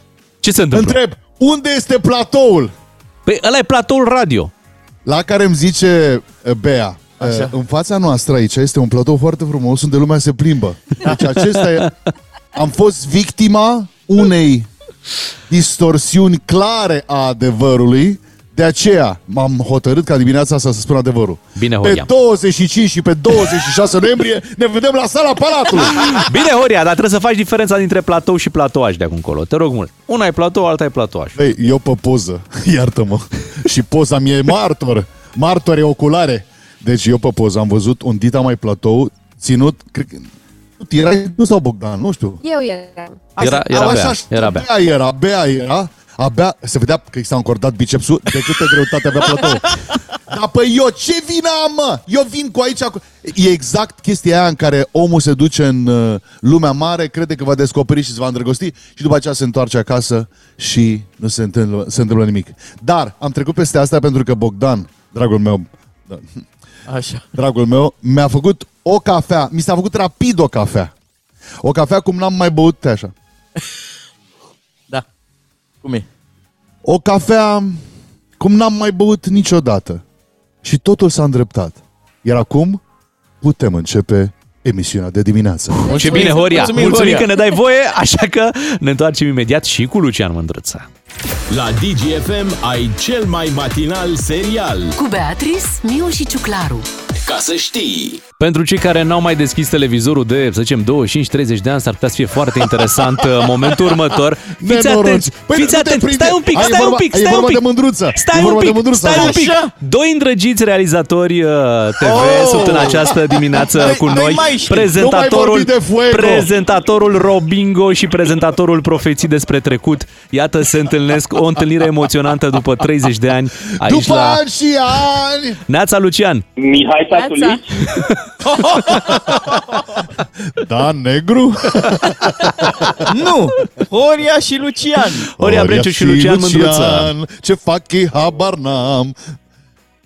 Ce se întâmplă? întreb, unde este platoul? Păi ăla e platoul radio. La care îmi zice uh, Bea, uh, Așa. în fața noastră aici este un platou foarte frumos unde lumea se plimbă. Deci acesta e... Am fost victima unei distorsiuni clare a adevărului, de aceea m-am hotărât ca dimineața asta să spun adevărul. Bine, Pe Horia. 25 și pe 26 noiembrie ne vedem la sala Palatului. Bine, Horia, dar trebuie să faci diferența dintre platou și platouaj de acum încolo. Te rog mult. Una e platou, alta e platouaj. Băi, eu pe poză, iartă-mă. Și poza mie e martor. Martor e oculare. Deci eu pe poză am văzut un dita mai platou ținut, cred că... Tu erai tu sau Bogdan, nu știu. Eu eram. Era, era Așa, bea, așa, era bea. Bea era, bea era. Abia se vedea că i s-a încordat bicepsul de câtă greutate avea platou. Dar păi eu ce vină am, mă? Eu vin cu aici... Cu... E exact chestia aia în care omul se duce în uh, lumea mare, crede că va descoperi și se va îndrăgosti și după aceea se întoarce acasă și nu se întâmplă, se întâmplă nimic. Dar am trecut peste asta pentru că Bogdan, dragul meu, da, Așa. dragul meu, mi-a făcut o cafea, mi s-a făcut rapid o cafea. O cafea cum n-am mai băut așa. Da. Cum e? O cafea cum n-am mai băut niciodată. Și totul s-a îndreptat. Iar acum putem începe emisiunea de dimineață. Ce bine, Horia! Mulțumim, Mulțumim Horia. că ne dai voie, așa că ne întoarcem imediat și cu Lucian Mândruță. La DGFM ai cel mai matinal serial. Cu Beatrice, Miu și Ciuclaru. Ca să știi! Pentru cei care n-au mai deschis televizorul de, să zicem, 25-30 de ani, s-ar putea să fie foarte interesant uh, momentul următor. Fiți Nenoroci. atenți, Păi fiți nu te atenți, prinde. stai un pic, Ai, e stai un vorba- pic, e stai un vorba pic. de mândruță. Stai E un vorba de pic, mândruță stai un acum. pic. Așa. Doi îndrăgiți realizatori uh, TV Oh! sunt în această dimineață Doi- cu doi noi. maestri. Prezentatorul, Nu mai vorbi de Fuego. prezentatorul Robingo și prezentatorul Profeții despre trecut. Iată, se întâlnesc o întâlnire emoționantă după 30 de ani aici După la... ani și ani! Neața Lucian! Mihai Neața. Tatulici, Da, negru? Nu! Horia și Lucian. Horia Brenciu și Lucian Mândruță. Ce fac ei, habar n-am.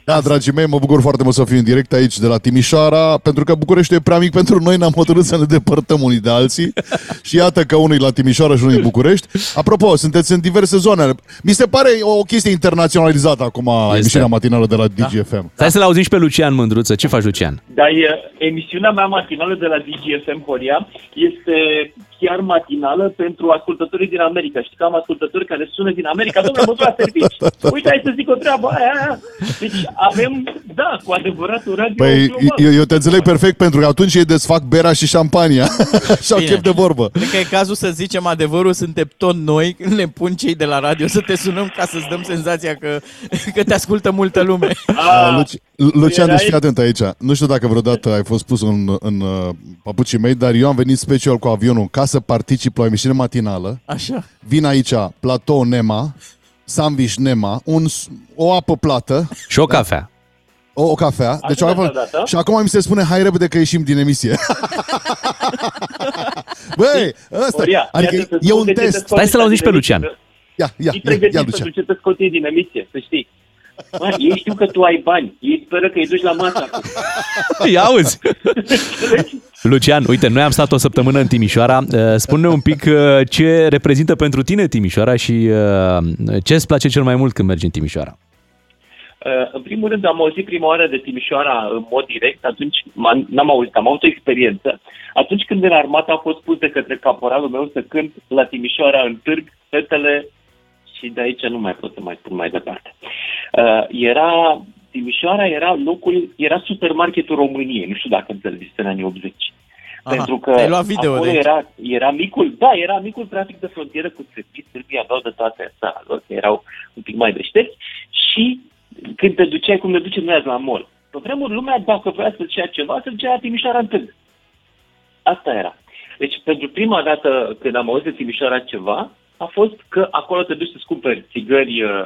Da, dragii mei, mă bucur foarte mult să fiu în direct aici de la Timișoara, pentru că Bucureștiul e prea mic pentru noi, ne-am hotărât să ne depărtăm unii de alții. și iată că unul e la Timișoara și unul e în București. Apropo, sunteți în diverse zone. Mi se pare o chestie internaționalizată acum emisiunea matinală de la DGFM. Stai să-l auzim și pe Lucian Mândruță. Ce faci, Lucian? dar e, emisiunea mea matinală de la DGFM Horia este chiar matinală pentru ascultătorii din America. Știi că am ascultători care sună din America, domnule, mă duc la servici. Uite, hai să zic o treabă aia, aia. Deci avem, da, cu adevărat un radio Păi, global. eu, eu te înțeleg perfect pentru că atunci ei desfac berea și șampania și au Bine. chef de vorbă. Cred că e cazul să zicem adevărul, suntem tot noi, când ne pun cei de la radio să te sunăm ca să-ți dăm senzația că, că te ascultă multă lume. A, Luci, Lucian, erai- deci fii atent aici. Nu știu dacă vreodată ai fost pus în, în uh, papucii mei, dar eu am venit special cu avionul ca să particip la o emisiune matinală. Așa. Vin aici, platou Nema, sandwich Nema, un, s- o apă plată, Și o cafea. o, o cafea. Deci o Atât apă, deodată? și acum mi se spune, hai repede că ieșim din emisie. Băi, ăsta, Horia, adică iată să e spun un de ce te test. scoți Stai să-l auzim și pe din Lucian. emisie. Ia, ia, Fii ia, ia, pregătit Lucian. pentru ce te scoți ei din emisie, să știi. Mă, ei știu că tu ai bani. Ei speră că îi duci la masă. acum. Ia auzi! Lucian, uite, noi am stat o săptămână în Timișoara. Uh, Spune un pic uh, ce reprezintă pentru tine Timișoara și uh, ce îți place cel mai mult când mergi în Timișoara. Uh, În primul rând, am auzit prima oară de Timișoara în mod direct, atunci m-am- n-am auzit, am avut o experiență. Atunci când în armată a fost spus de către caporalul meu să cânt la Timișoara în târg, fetele, și de aici nu mai pot să mai spun mai departe. Uh, Era, Timișoara era locul, era supermarketul României, nu știu dacă înțelegeți, în anii 80. Aha, Pentru că ai luat video acolo de aici. era, era micul, da, era micul trafic de frontieră cu Sârbia. Sârbia aveau de toate astea, lor, că erau un pic mai deștepți și când te duceai, cum ne ducem noi azi la mall. Pe vremuri, lumea, dacă vrea să-ți ia ceva, să ducea la Timișoara în târg. Asta era. Deci, pentru prima dată când am auzit de Timișoara ceva, a fost că acolo te duci să-ți cumperi țigări uh,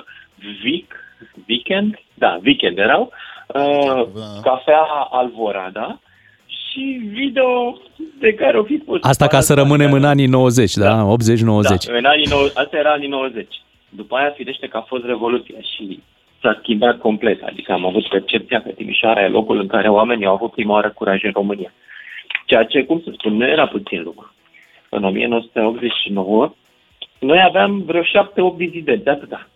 Vic, Weekend, da, Weekend erau, uh, Da. cafea Alvorada și video de care o fi spus. Asta ca să rămânem în anii 90, da? 80-90. Da, în anii 90, asta era anii 90. După aia, firește că a fost Revoluția și s-a schimbat complet. Adică am avut percepția că Timișoara e locul în care oamenii au avut prima oară curaj în România. Ceea ce, cum să spun, nu era puțin lucru. În 1989, noi aveam vreo șapte-opt dizidenți, atâta.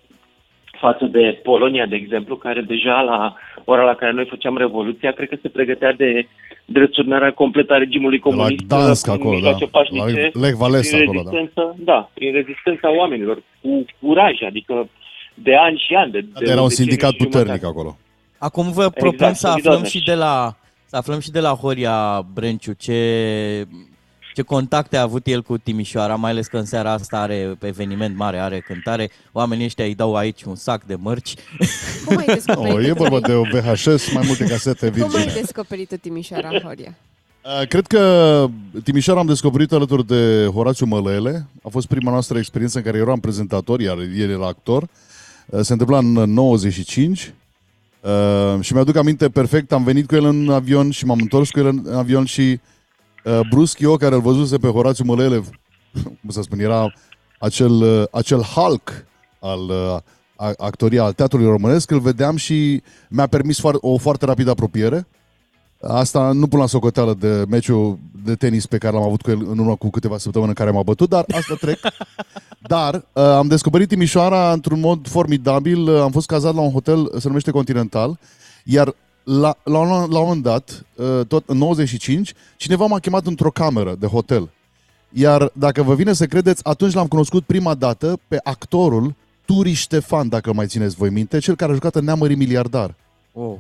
Față de Polonia, de exemplu, care deja la ora la care noi făceam Revoluția, cred că se pregătea de drepturnarea completă a regimului De la comunist. Gdansk prin acolo, da. mijloace pașnice, La Lech Walesa prin acolo, da. rezistență, da. prin rezistența oamenilor, cu curaj, adică de ani și ani. De, de Era un decenii sindicat și jumătate. puternic acolo. Acum vă propun Exact, să aflăm solidarność. și de la să aflăm și de la Horia Brenciu ce ce contacte a avut el cu Timișoara, mai ales că în seara asta are eveniment mare, are cântare. Oamenii ăștia îi dau aici un sac de mărci. Cum ai descoperit? Oh, e vorba de o VHS, mai multe casete Cum ai virgine. descoperit tu Timișoara, Horia? Uh, Cred că Timișoara am descoperit alături de Horațiu Mălele. A fost prima noastră experiență în care eu eram prezentator, iar el era actor. Uh, Se întâmpla în 95 uh, și mi-aduc aminte perfect, am venit cu el în avion și m-am întors cu el în avion și uh, brusc eu, care îl văzuse pe Horațiu Mălele, cum să spun, era acel, uh, acel Hulk al uh, a- actoria al teatrului românesc, îl vedeam și mi-a permis foar- o foarte rapidă apropiere. Asta nu pun la socoteală de meciul de tenis pe care l-am avut cu el în urmă cu câteva săptămâni în care m-a bătut, dar asta trec. Dar uh, am descoperit Timișoara într-un mod formidabil. Uh, Am fost cazat la un hotel, se numește Continental, iar la, la, un, la un moment dat, uh, tot în 95, cineva m-a chemat într-o cameră de hotel. Iar dacă vă vine să credeți, atunci l-am cunoscut prima dată pe actorul Turi Ștefan, dacă îl mai țineți voi minte, cel care a jucat în Neamării Miliardar. Oh,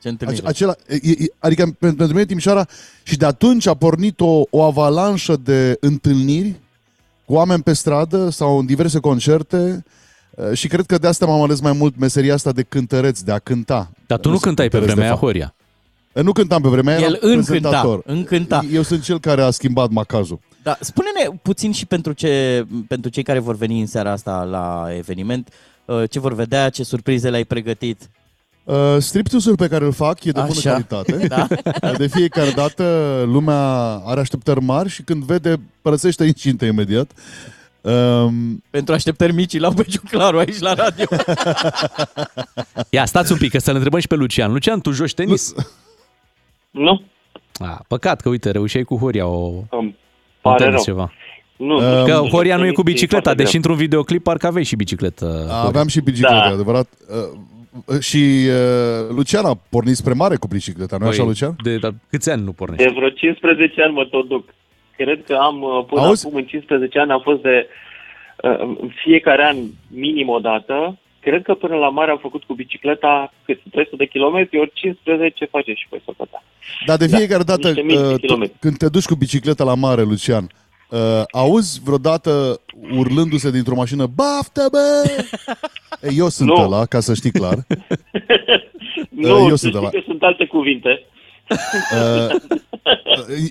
ce întâlnire. Ace- Acela, e, e, adică pentru, pentru mine Timișoara și de atunci a pornit o, o avalanșă de întâlniri cu oameni pe stradă sau în diverse concerte uh, și cred că de asta m-am ales mai mult meseria asta de cântăreț, de a cânta. Dar tu nu sunt cântai pe cântăreț, vremea de aia, fapt. Horia. Nu cântam pe vremea aia, El eram încânta, prezentator. încânta. Eu sunt cel care a schimbat macazul. Da, spune-ne puțin și pentru, ce, pentru cei care vor veni în seara asta la eveniment, uh, ce vor vedea, ce surprize le-ai pregătit. Uh, striptease-ul pe care îl fac e de bună Așa. calitate. Da. De fiecare dată lumea are așteptări mari și când vede, părăsește incintă imediat. Um, Pentru așteptări mici, la Beciu Claru aici la radio. Ia, stați un pic, că să-l întrebăm și pe Lucian. Lucian, tu joci tenis? Nu, A, păcat că, uite, reușeai cu Horia o, îmi un pare tenis rău. ceva. Nu, Uh, Că nu, Horia nu e cu tenis bicicleta, foarte deși greu. într-un videoclip parcă aveai și bicicletă. Horia. aveam și bicicletă, Da. adevărat. Uh, și uh, Lucian a pornit spre mare cu bicicleta, nu așa, Păi, Lucian? De, de, câți ani nu pornești? De vreo 15 ani mă tot duc. Cred că am, uh, până Auzi? acum, în 15 ani, am fost de uh, în fiecare an minim o dată. Cred că până la mare am făcut cu bicicleta cât 300 de kilometri, ori 15 face și voi să Dar de Da, fiecare dată, niște mii de uh, kilometri. tu- când te duci cu bicicleta la mare, Lucian, uh, auzi vreodată urlându-se dintr-o mașină, baftă, bă! Ei, eu sunt Nu. ăla, ca să știi clar. Nu, eu să sunt știi ăla. că sunt alte cuvinte. Uh,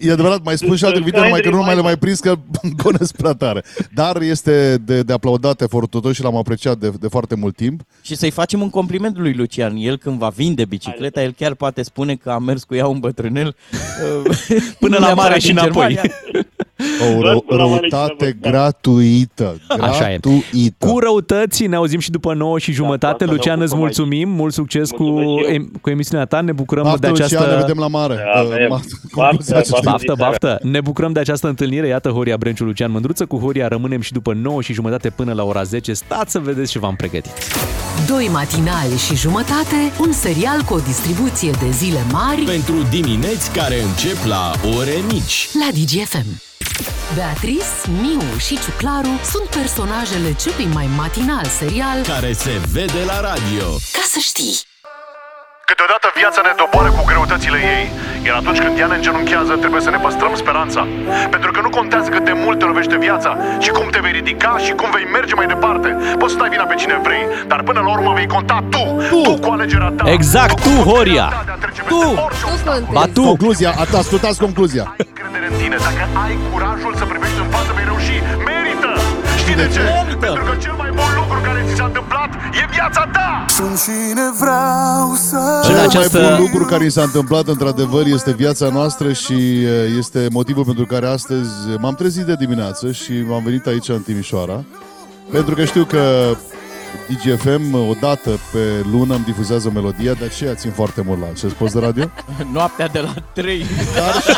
e adevărat, mai spun și alte cuvinte, numai că nu mai le mai prins că gonesc prea tare. Dar este de, de aplaudat efortul tău și l-am apreciat de, de foarte mult timp. și să-i facem un compliment lui Lucian. El când va vinde bicicleta, el chiar poate spune că a mers cu ea un bătrânel uh, Până la mare neapărat și din înapoi. Germania. O rău, Până la mare și răutate înapoi, da. gratuită. Așa e. Gratuită. Cu răutăți, ne auzim și după 9 și jumătate. asta ne Lucian, îți ocupăm aici. mulțumim. Mult succes cu, Mulțumesc și eu. em- cu emisiunea ta. Ne bucurăm Baftă, de această... Lucian, ne vedem la mare. Da, Uh, avem. ma- Baftă, concluzia acestei- Baftă, baftă! Ne bucurăm de această întâlnire. Iată Horia Brenciu, Lucian Mândruță. Cu Horia rămânem și după 9 și jumătate până la ora 10. Stați să vedeți ce v-am pregătit. Doi matinali și jumătate, un serial cu o distribuție de zile mari Pentru dimineți care încep la ore mici. la DGFM. Beatrice, Miu și Ciuclaru sunt personajele celui mai matinal serial Care se vede la radio. Ca să știi. Câteodată viața ne doboară cu greutățile ei, iar atunci când ea ne îngenunchează, trebuie să ne păstrăm speranța. Pentru că nu contează cât de mult te lovește viața și cum te vei ridica și cum vei merge mai departe. Poți să dai vina pe cine vrei, dar până la urmă vei conta tu, tu, tu cu alegerea ta. Exact, cu tu, puterea Horia. ta de a trece Tu. peste orice Tu obstacol. contezi. Ba tu! Concluzia, at- ascultați concluzia. Ai încredere în tine, dacă ai curajul să privești în față, vei reuși. Merită! Știi de de ce? ce? Pentru că cel mai bun lucru care ți s-a întâmplat e viața ta! Sunt cine vreau să În Cel această- mai bun lucru care mi s-a întâmplat, într-adevăr, este viața noastră și uh, este motivul pentru care astăzi m-am trezit de dimineață și m-am venit aici în Timișoara. Pentru că știu că DGFM o dată pe lună îmi difuzează melodia, de aceea țin foarte mult la acest post de radio. Noaptea de la 3.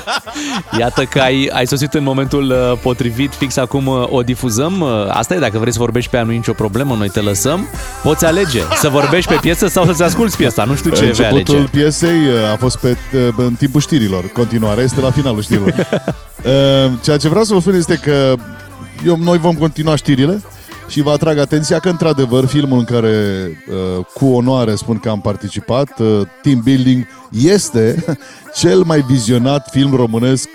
Iată că ai, ai sosit în momentul uh, potrivit, fix acum uh, o difuzăm. Uh, Asta e, dacă vrei să vorbești pe ea, nu e nicio problemă, noi te lăsăm. Poți alege să vorbești pe piesă sau să-ți asculti piesa, nu știu ce vei Începutul alege. piesei uh, a fost pe, uh, în timpul știrilor. Continuarea este la finalul știrilor. Uh, Ceea ce vreau să vă spun este că eu, noi vom continua știrile și vă atrag atenția că, într-adevăr, filmul în care uh, cu onoare spun că am participat, uh, Team Building, este cel mai vizionat film românesc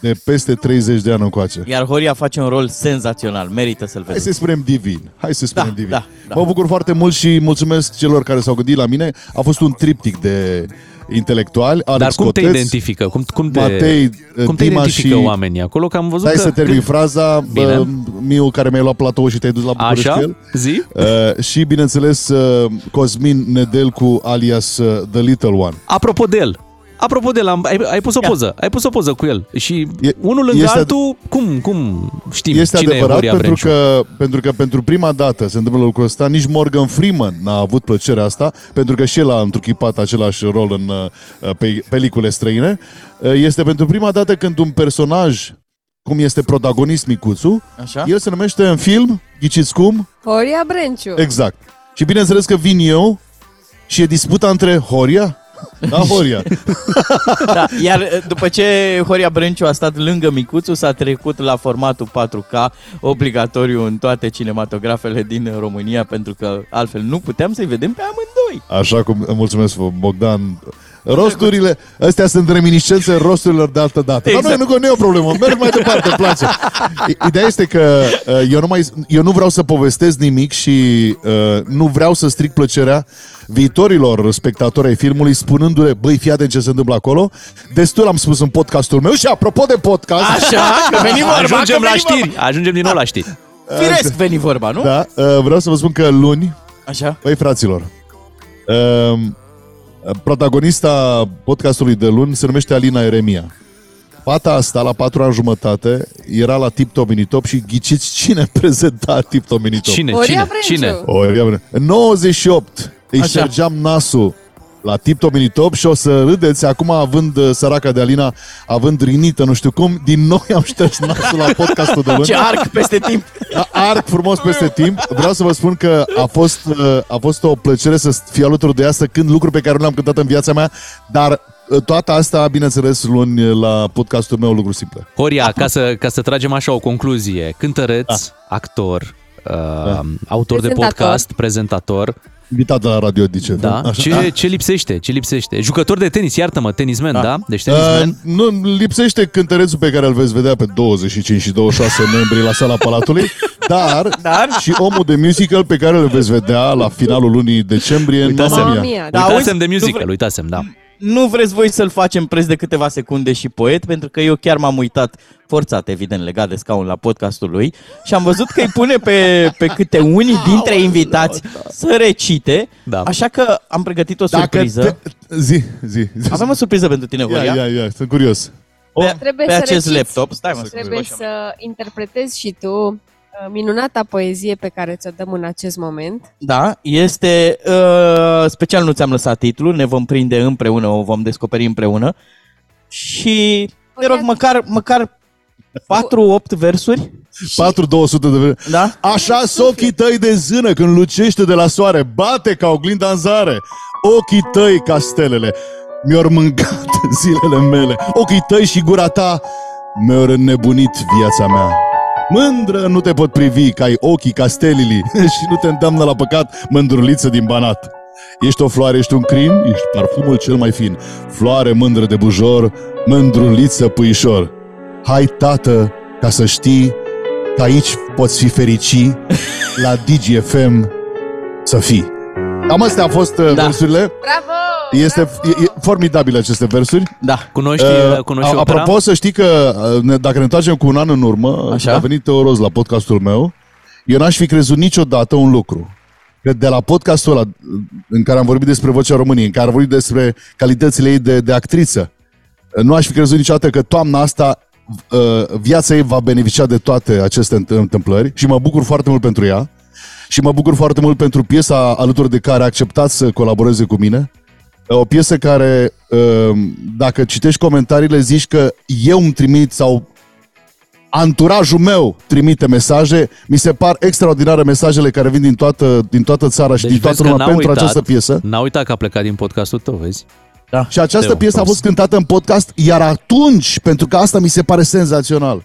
de peste 30 de ani încoace. Iar Horia face un rol senzațional, merită să-l Hai vezi. să spunem divin. Hai să spunem Da, divin. da, da. Mă bucur foarte mult și mulțumesc celor care s-au gândit la mine. A fost un triptic de intelectuali. Alex Dar cum te Coteț, identifică? Cum, cum te, Matei, cum te Dima identifică și- oamenii acolo? Că am văzut Stai că... să termin când- fraza. Bine. Bă, Miu, care mi-ai luat platou și te-ai dus la București Așa? cu el. Zi? Uh, și, bineînțeles, uh, Cosmin Nedelcu alias uh, The Little One. Apropo de el, Apropo de el, am, ai, ai pus o poză, ai pus o poză cu el și E- unul lângă este- altul, cum, cum știm Este cine adevărat e Horia pentru Brenciu? că, pentru că pentru prima dată se întâmplă lucrul ăsta, nici Morgan Freeman n-a avut plăcerea asta, pentru că și el a întruchipat același rol în uh, pe, pelicule străine. Uh, Este pentru prima dată când un personaj cum este protagonist micuțul, Așa? el se numește în film, ghiciți cum? Horia Brenciu. Exact. Și bineînțeles că vin eu și e disputa între Horia? Da, Horia. Da, iar uh, după ce Horia Brânciu a stat lângă Micuțu, s-a trecut la formatul 4K, obligatoriu în toate cinematografele din România, pentru că altfel nu puteam să-i vedem pe amândoi. Așa cum, mulțumesc, Bogdan. Rosturile, astea sunt reminiscențe rosturilor de altă dată. Exact. Dar Exact. nu, nu, nu e o problemă, merg mai departe, îmi place. I- Ideea este că uh, eu nu, mai, eu nu vreau să povestesc nimic și uh, nu vreau să stric plăcerea viitorilor spectatori ai filmului spunându-le, băi, fii atent ce se întâmplă acolo. Destul am spus în podcastul meu și apropo de podcast... Așa, că veni vorba, Ajungem că la veni știri, ajungem din nou la știri. vorba. Firesc veni vorba, nu? Da, uh, vreau să vă spun că luni, Așa. băi fraților, uh, protagonista podcastului de luni se numește Alina Eremia. Fata asta, la patru ani jumătate, era la Tip Top Minitop și ghiciți cine prezenta Tip Top Minitop? Cine, Horia cine, Brenciu. cine? O, ia bine. În 98 îi Așa. ștergeam nasul la Tip Top Minitop și o să râdeți acum având uh, săraca de Alina, având rinită, nu știu cum, din nou i-am șters nasul la podcastul de luni. Ce arc peste timp. A- Arc frumos peste timp. Vreau să vă spun că a fost, uh, a fost o plăcere să fiu alături de ea, să cânt lucruri pe care nu le-am cântat în viața mea, dar uh, toată asta, bineînțeles, luni la podcastul meu, lucruri simple. Horia, ca să, ca să tragem așa o concluzie, cântăreț, Da. actor, uh, autor de Prezentator. podcast, prezentator, Invitat de la Radio Dice. da? Ce, ce lipsește? Ce lipsește? Jucător de tenis, iartă-mă, tenismen, da? Deci tenismen. Uh, nu, lipsește cântărețul pe care îl veți vedea pe 25 și 26 membri la sala Palatului, dar, Dar? și omul de musical pe care îl veți vedea la finalul lunii decembrie în Uitasem. Mamma Mamma Mia. mia. Da, Uitasem auzi, de nu musical, vre- uitasem, da. Nu vreți voi să-l facem preț de câteva secunde și poet, pentru că eu chiar m-am uitat forțat, evident, legat de scaun la podcastul lui și am văzut că îi pune pe, pe câte unii dintre invitați să recite, Da. așa că am pregătit o Dacă surpriză. te... Zi, zi. zi. Avem o surpriză pentru tine, Ia, Horia. ia, ia, sunt curios. Pe, Trebuie pe să acest reciți. laptop. Stai mă, Trebuie scuze, să interpretezi și tu uh, minunata poezie pe care ți-o dăm în acest moment. Da, este uh, special nu ți-am lăsat titlul, ne vom prinde împreună, o vom descoperi împreună. Și te rog măcar măcar 4-8 versuri. 4200 de vreme. Da? Așa s ochii tăi de zână când lucește de la soare, bate ca oglinda în zare. Ochii tăi ca stelele, mi-au mâncat zilele mele. Ochii tăi și gura ta mi-au înnebunit viața mea. Mândră nu te pot privi, că ai ochii ca stelili și nu te îndeamnă la păcat mândruliță din banat. Ești o floare, ești un crin, ești parfumul cel mai fin. Floare mândră de bujor, mândruliță puișor. Hai, tată, ca să știi că aici poți fi fericit la DGFM să fii. Cam astea au fost da. versurile. Bravo! Este e, e formidabile aceste versuri. Da. Cunoști, Uh, cunoști a- opera? Apropo, să știi că uh, ne- dacă ne întoarcem cu un an în urmă, Așa. a venit Teo Roz la podcastul meu, eu n-aș fi crezut niciodată un lucru. Că de la podcastul ăla uh, în care am vorbit despre Vocea României, în care am vorbit despre calitățile ei de, de actriță, uh, nu aș fi crezut niciodată că toamna asta uh, viața ei va beneficia de toate aceste înt- întâmplări și mă bucur foarte mult pentru ea și mă bucur foarte mult pentru piesa alături de care a acceptat să colaboreze cu mine. O piesă care, uh, dacă citești comentariile, zici că eu îmi trimit sau anturajul meu trimite mesaje. Mi se par extraordinare mesajele care vin din toată, din toată țara și Deci din toată vezi că lumea n-a pentru uitat, această piesă. N-a uitat că a plecat din podcastul tău, vezi? Da. Și această Teo, piesă a fost cântată în podcast, iar atunci, pentru că asta mi se pare senzațional.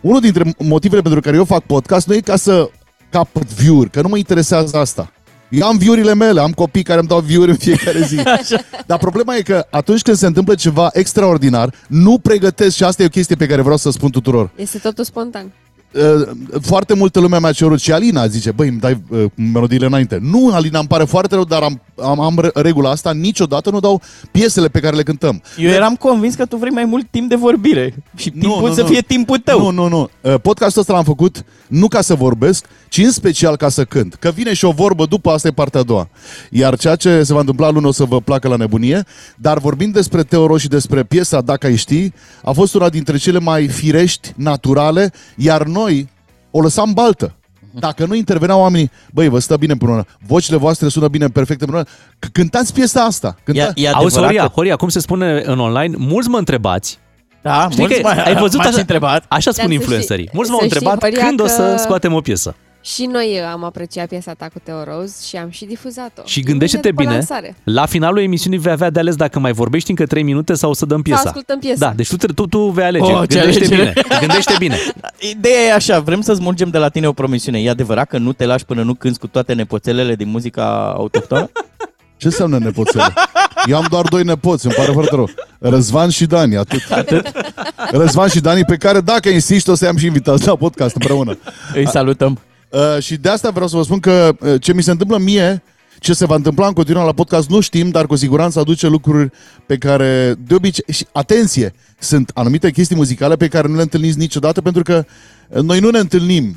Unul dintre motivele pentru care eu fac podcast nu e ca să capăt view că nu mă interesează asta. Eu am view mele, am copii care îmi dau view în fiecare zi. Dar problema e că atunci când se întâmplă ceva extraordinar, nu pregătesc, și asta e o chestie pe care vreau să spun tuturor. Este totul spontan. Uh, foarte multă lume mi-a cerut și Alina zice, băi, îmi dai uh, melodiile înainte. Nu, Alina, îmi pare foarte rău, dar am, am, am re- regula asta, niciodată nu dau piesele pe care le cântăm. Eu eram convins că tu vrei mai mult timp de vorbire și timpul nu, să nu. fie timpul tău. Nu, nu, nu. Uh, Podcastul ăsta l-am făcut nu ca să vorbesc, ci în special ca să cânt. Că vine și o vorbă după, asta e partea a doua. Iar ceea ce se va întâmpla luni o să vă placă la nebunie, dar vorbind despre Teoro și despre piesa Dacă ai ști, a fost una dintre cele mai firești, naturale, iar noi o lăsam baltă. Dacă nu interveneau oamenii, băi, vă stă bine împreună, vocile voastre sună bine, perfect împreună, C- cântați piesa asta. Cânta... E, e Auzi, adevărat Horia, că... Horia, cum se spune în online, mulți mă întrebați Da, Știi mulți că m- ai văzut m-ați așa, întrebat. Așa spun Dar să influencerii. știi- Mulți să m-au știi, întrebat Horia, când o să că- scoatem o piesă. Și noi am apreciat piesa ta cu Teo Rose și am și difuzat-o. Și gândește-te Imediat după bine, lansare. la finalul emisiunii vei avea de ales dacă mai vorbești încă 3 minute sau să dăm piesa. ascultăm piesa. Da, deci tu, tu, tu vei alege. Oh, ce gândește alegere. bine. Gândește bine. Ideea e așa, vrem să smulgem de la tine o promisiune. E adevărat că nu te lași până nu cânti cu toate nepoțelele din muzica autohtonă? Ce înseamnă nepoțele? Eu am doar doi nepoți, îmi pare foarte rău. Răzvan și Dani, atât. Atât? Răzvan și Dani, pe care dacă insiști o să i-am și invitați la podcast împreună. Îi salutăm. Uh, și de asta vreau să vă spun că uh, ce mi se întâmplă mie, ce se va întâmpla în continuare la podcast, nu știm, dar cu siguranță aduce lucruri pe care, de obicei, și atenție, sunt anumite chestii muzicale pe care nu le întâlniți niciodată, pentru că uh, noi nu ne întâlnim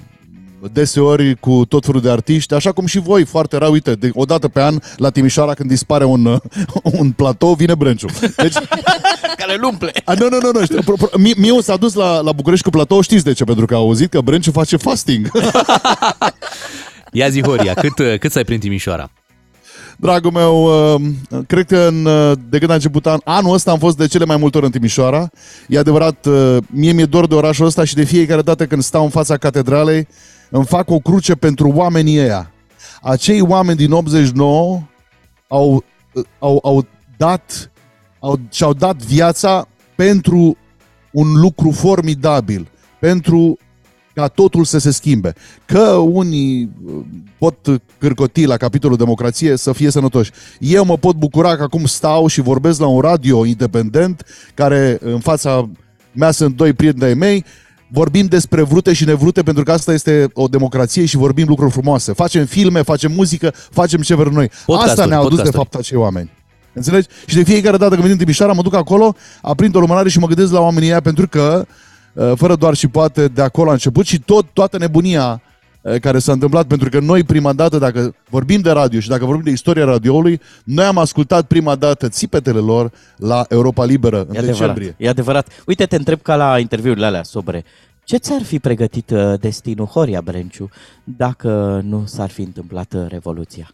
deseori cu tot felul de artiști, așa cum și voi, foarte rar, uite, de, o dată pe an la Timișoara când dispare un, uh, un platou, vine Brânciu. Deci, Care îl umple. a, nu, nu, nu, nu. Știu, pro, pro, mie, mie s-a dus la, la București cu platou, știți de ce? Pentru că a auzit că Brânciu face fasting. Ia zi, Horia, cât, cât să ai prin Timișoara? Dragul meu, uh, cred că în, uh, de când a început an, anul ăsta am fost de cele mai multe ori în Timișoara. E adevărat, uh, mie mi-e dor de orașul ăsta și de fiecare dată când stau în fața catedralei, îmi fac o cruce pentru oamenii ăia. Acei oameni din 89 au, uh, au, au dat, au, și-au dat viața pentru un lucru formidabil, pentru ca totul să se schimbe. Că unii uh, pot cârcoti la capitolul democrație să fie sănătoși. Eu mă pot bucura că acum stau și vorbesc la un radio independent, care în fața mea sunt doi prieteni ai mei, vorbim despre vrute și nevrute, pentru că asta este o democrație și vorbim lucruri frumoase. Facem filme, facem muzică, facem ce vrem noi. Podcasturi, Asta ne-au dus de podcasturi. fapt acei oameni. Înțelegi? Și de fiecare dată când vin în Timișoara, mă duc acolo, aprind o lumânare și mă gândesc la oamenii ăia pentru că, uh, fără doar și poate, de acolo a început și tot, toată nebunia uh, care s-a întâmplat, pentru că noi prima dată, dacă vorbim de radio și dacă vorbim de istoria radioului, noi am ascultat prima dată țipetele lor la Europa Liberă în E adevărat, decembrie. e adevărat. Uite, te întreb ca la interviurile alea sobre. Ce ți-ar fi pregătit uh, destinul Horia Brenciu dacă nu s-ar fi întâmplat uh, Revoluția?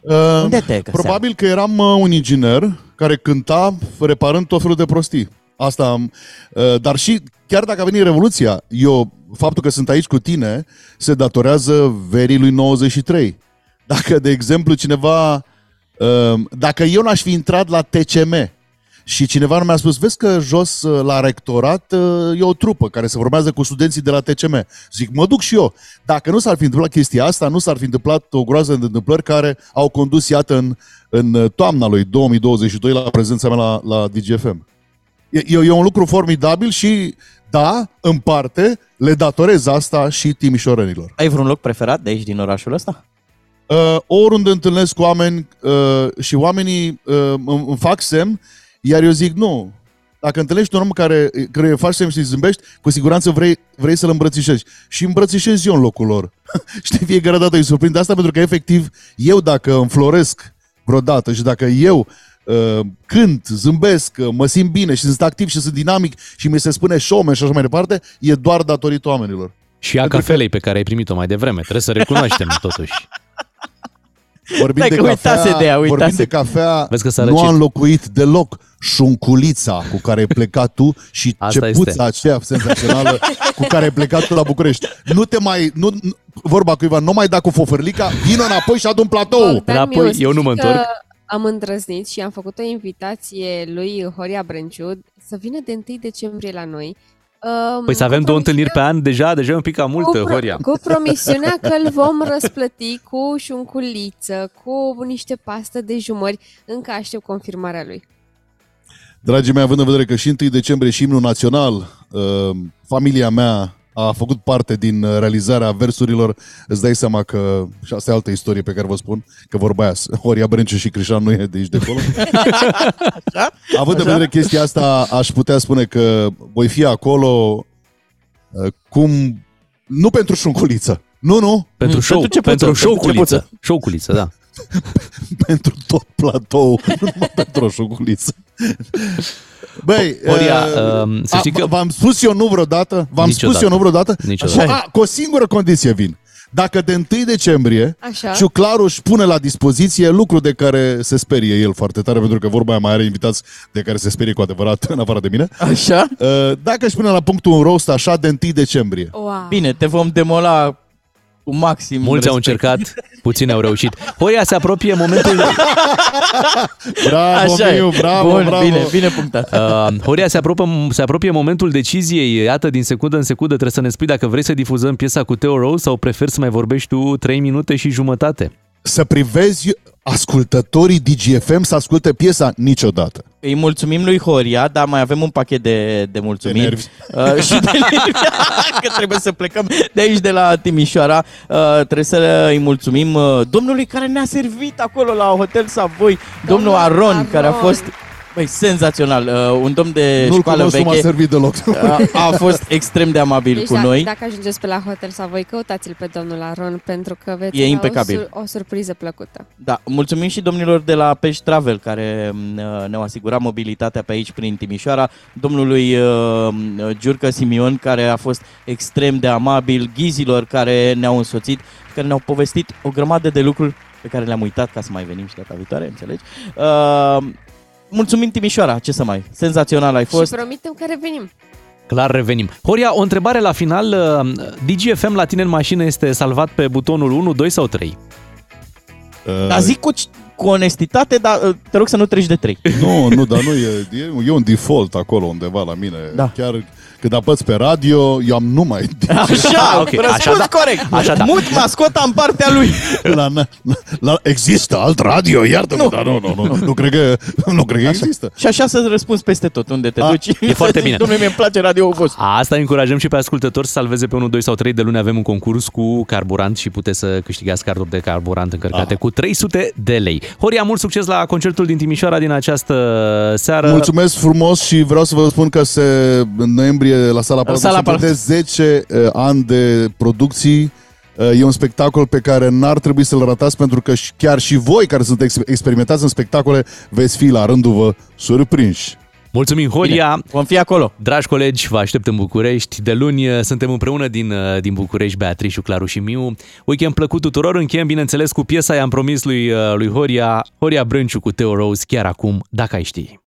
Uh, Unde te găseam? Probabil că eram uh, un inginer care cânta reparând tot felul de prostii. Asta am. Uh, dar și chiar dacă a venit Revoluția, eu, faptul că sunt aici cu tine, se datorează verii lui 93. Dacă, de exemplu, cineva... uh, Dacă eu n-aș fi intrat la TCM și cineva nu mi-a spus, vezi că jos uh, la rectorat uh, e o trupă care se formează cu studenții de la TCM. Zic, mă duc și eu. Dacă nu s-ar fi întâmplat chestia asta, nu s-ar fi întâmplat o groază de întâmplări care au condus, iată, în, în toamna lui 2022 la prezența mea la, la DGFM. E, e, e un lucru formidabil și, da, în parte, le datorez asta și timișorenilor. Ai vreun loc preferat de aici, din orașul ăsta? Uh, oriunde întâlnesc oameni uh, și oamenii uh, îmi, îmi fac semn, iar eu zic nu. Dacă întâlnești un om care, care îi faci semn și îi zâmbești, cu siguranță vrei, vrei să-l îmbrățișezi. Și îmbrățișez eu în locul lor. Știi, fiecare dată îi surprind asta pentru că, efectiv, eu dacă înfloresc vreodată și dacă eu uh, cânt, zâmbesc, uh, mă simt bine și sunt activ și sunt dinamic și mi se spune showman și așa mai departe, e doar datorită oamenilor. Și a cafelei pe care ai primit-o mai devreme. Trebuie să recunoaștem totuși. Vorbim Hai de că uitase cafea, de ea, vorbim uitase. de cafea, Vezi că s-a nu răcit. a înlocuit deloc șunculița cu care ai plecat tu și Asta cepuța este. aceea senzațională cu care ai plecat tu la București. Nu te mai, nu, nu- vorba cuiva, nu mai da cu fofărlica, vină înapoi și adu-mi platou. Bogdan Înapoi, Miu, eu nu mă știi că întorc. Am îndrăznit și am făcut o invitație lui Horia Brânciu să vină de 1 decembrie la noi. Um, Păi să avem cu două întâlniri promisiunea- pe an, deja, deja e un pic cam mult, cu, pro- Horia. cu promisiunea că îl vom răsplăti cu șunculiță, cu niște pastă de jumări. Încă aștept confirmarea lui. Dragii mei, având în vedere că și 1 decembrie și imnul național, uh, familia mea a făcut parte din uh, realizarea versurilor, îți dai seama că, și asta e altă istorie pe care vă spun, că vorba aia, Horia Brenciu și Crișan nu e de aici de acolo. Având în vedere chestia asta, aș putea spune că voi fi acolo uh, cum... Nu pentru șunculiță. Nu, nu. Pentru show, pentru cepuță, pentru show pentru culiță. Show culiță, da. pentru tot platou, nu numai pentru o șunculiță. Băi, Horia, uh, um, să a, știi că- v-am spus eu nu vreodată? V-am Niciodată. spus eu nu vreodată? Niciodată. Așa, a, cu o singură condiție vin. Dacă de 1 decembrie Așa. Ciuclaru își pune la dispoziție lucru de care se sperie el foarte tare, pentru că vorba aia mai are invitați de care se sperie cu adevărat, în afară de mine. Așa? Uh, Dacă își pune la punctul un roast așa de 1 decembrie. Wow. Bine, te vom demola cu maxim Mulți au respect. încercat, puțini au reușit. Horia, se apropie momentul... Bravo, Așa e. Miu, bravo, Bun, bravo. bine, bine punctat. Uh, Horia, se apropie, se apropie momentul deciziei. Iată, din secundă în secundă trebuie să ne spui dacă vrei să difuzăm piesa cu Theo Rose sau preferi să mai vorbești tu 3 minute și jumătate. Să privezi ascultătorii DGFM să asculte piesa niciodată. Îi mulțumim lui Horia, dar mai avem un pachet de, de mulțumiri. De nervi. Uh, și de nervi. că trebuie să plecăm de aici, de la Timișoara. Uh, trebuie să îi mulțumim uh, domnului care ne-a servit acolo la Hotel Savoy, domnul, Domnul Aron, Aron. care a fost Băi, senzațional. Uh, un domn de Nu-l școală cunosc, nu m-a veche. servit deloc. A, a fost extrem de amabil Deci cu dacă, noi. dacă ajungeți pe la hotel sau voi, căutați-l pe domnul Aron pentru că veți E avea impecabil. O, sur- o surpriză plăcută. Da, mulțumim și domnilor de la Pești Travel care uh, ne-au asigurat mobilitatea pe aici prin Timișoara, domnului uh, Giurcă Simion care a fost extrem de amabil, ghizilor care ne-au însoțit, care ne-au povestit o grămadă de lucruri pe care le-am uitat ca să mai venim și data viitoare, înțelegi? Uh, mulțumim Timișoara, ce să mai, senzațional ai fost. Și promitem că revenim. Clar revenim. Horia, o întrebare la final. uh, DGFM la tine în mașină este salvat pe butonul 1, 2 sau 3? Uh, Dar zic cu, cu onestitate, dar uh, te rog să nu treci de 3. Nu, nu, dar nu e, e, e un default acolo undeva la mine. Da. Chiar când apăți pe radio, eu am numai Așa, ok, okay, răspuns așa da. corect. Așa da. Mut mascota în partea lui. la, la, la, există alt radio, iartă-mă, Nu. dar nu, nu, nu, nu, cred că, nu cred că există. Și așa să răspunzi peste tot unde te A, duci. e foarte bine. Domnule, mi-e place radio vostru. Asta încurajăm și pe ascultători să salveze pe 1, 2 sau 3 de luni. Avem un concurs cu carburant și puteți să câștigați carduri de carburant încărcate Ah. cu 300 de lei. Horia, mult succes la concertul din Timișoara din această seară. Mulțumesc frumos și vreau să vă spun că se, în noiembrie la Sala Palatului Sala se Palatului. de 10 uh, ani de producții. Uh, E un spectacol pe care n-ar trebui să-l ratați pentru că și- chiar și voi care sunt ex- experimentați în spectacole veți fi la rândul vă surprinși. Mulțumim, Horia. Bine, vom fi acolo. Dragi colegi, vă aștept în București. De luni uh, suntem împreună din, uh, din București, Beatrice, Claru și Miu. Weekend plăcut tuturor. Încheiem, bineînțeles, cu piesa i-am promis lui, uh, lui Horia, Horia Brânciu cu Theo Rose, chiar acum, dacă ai ști.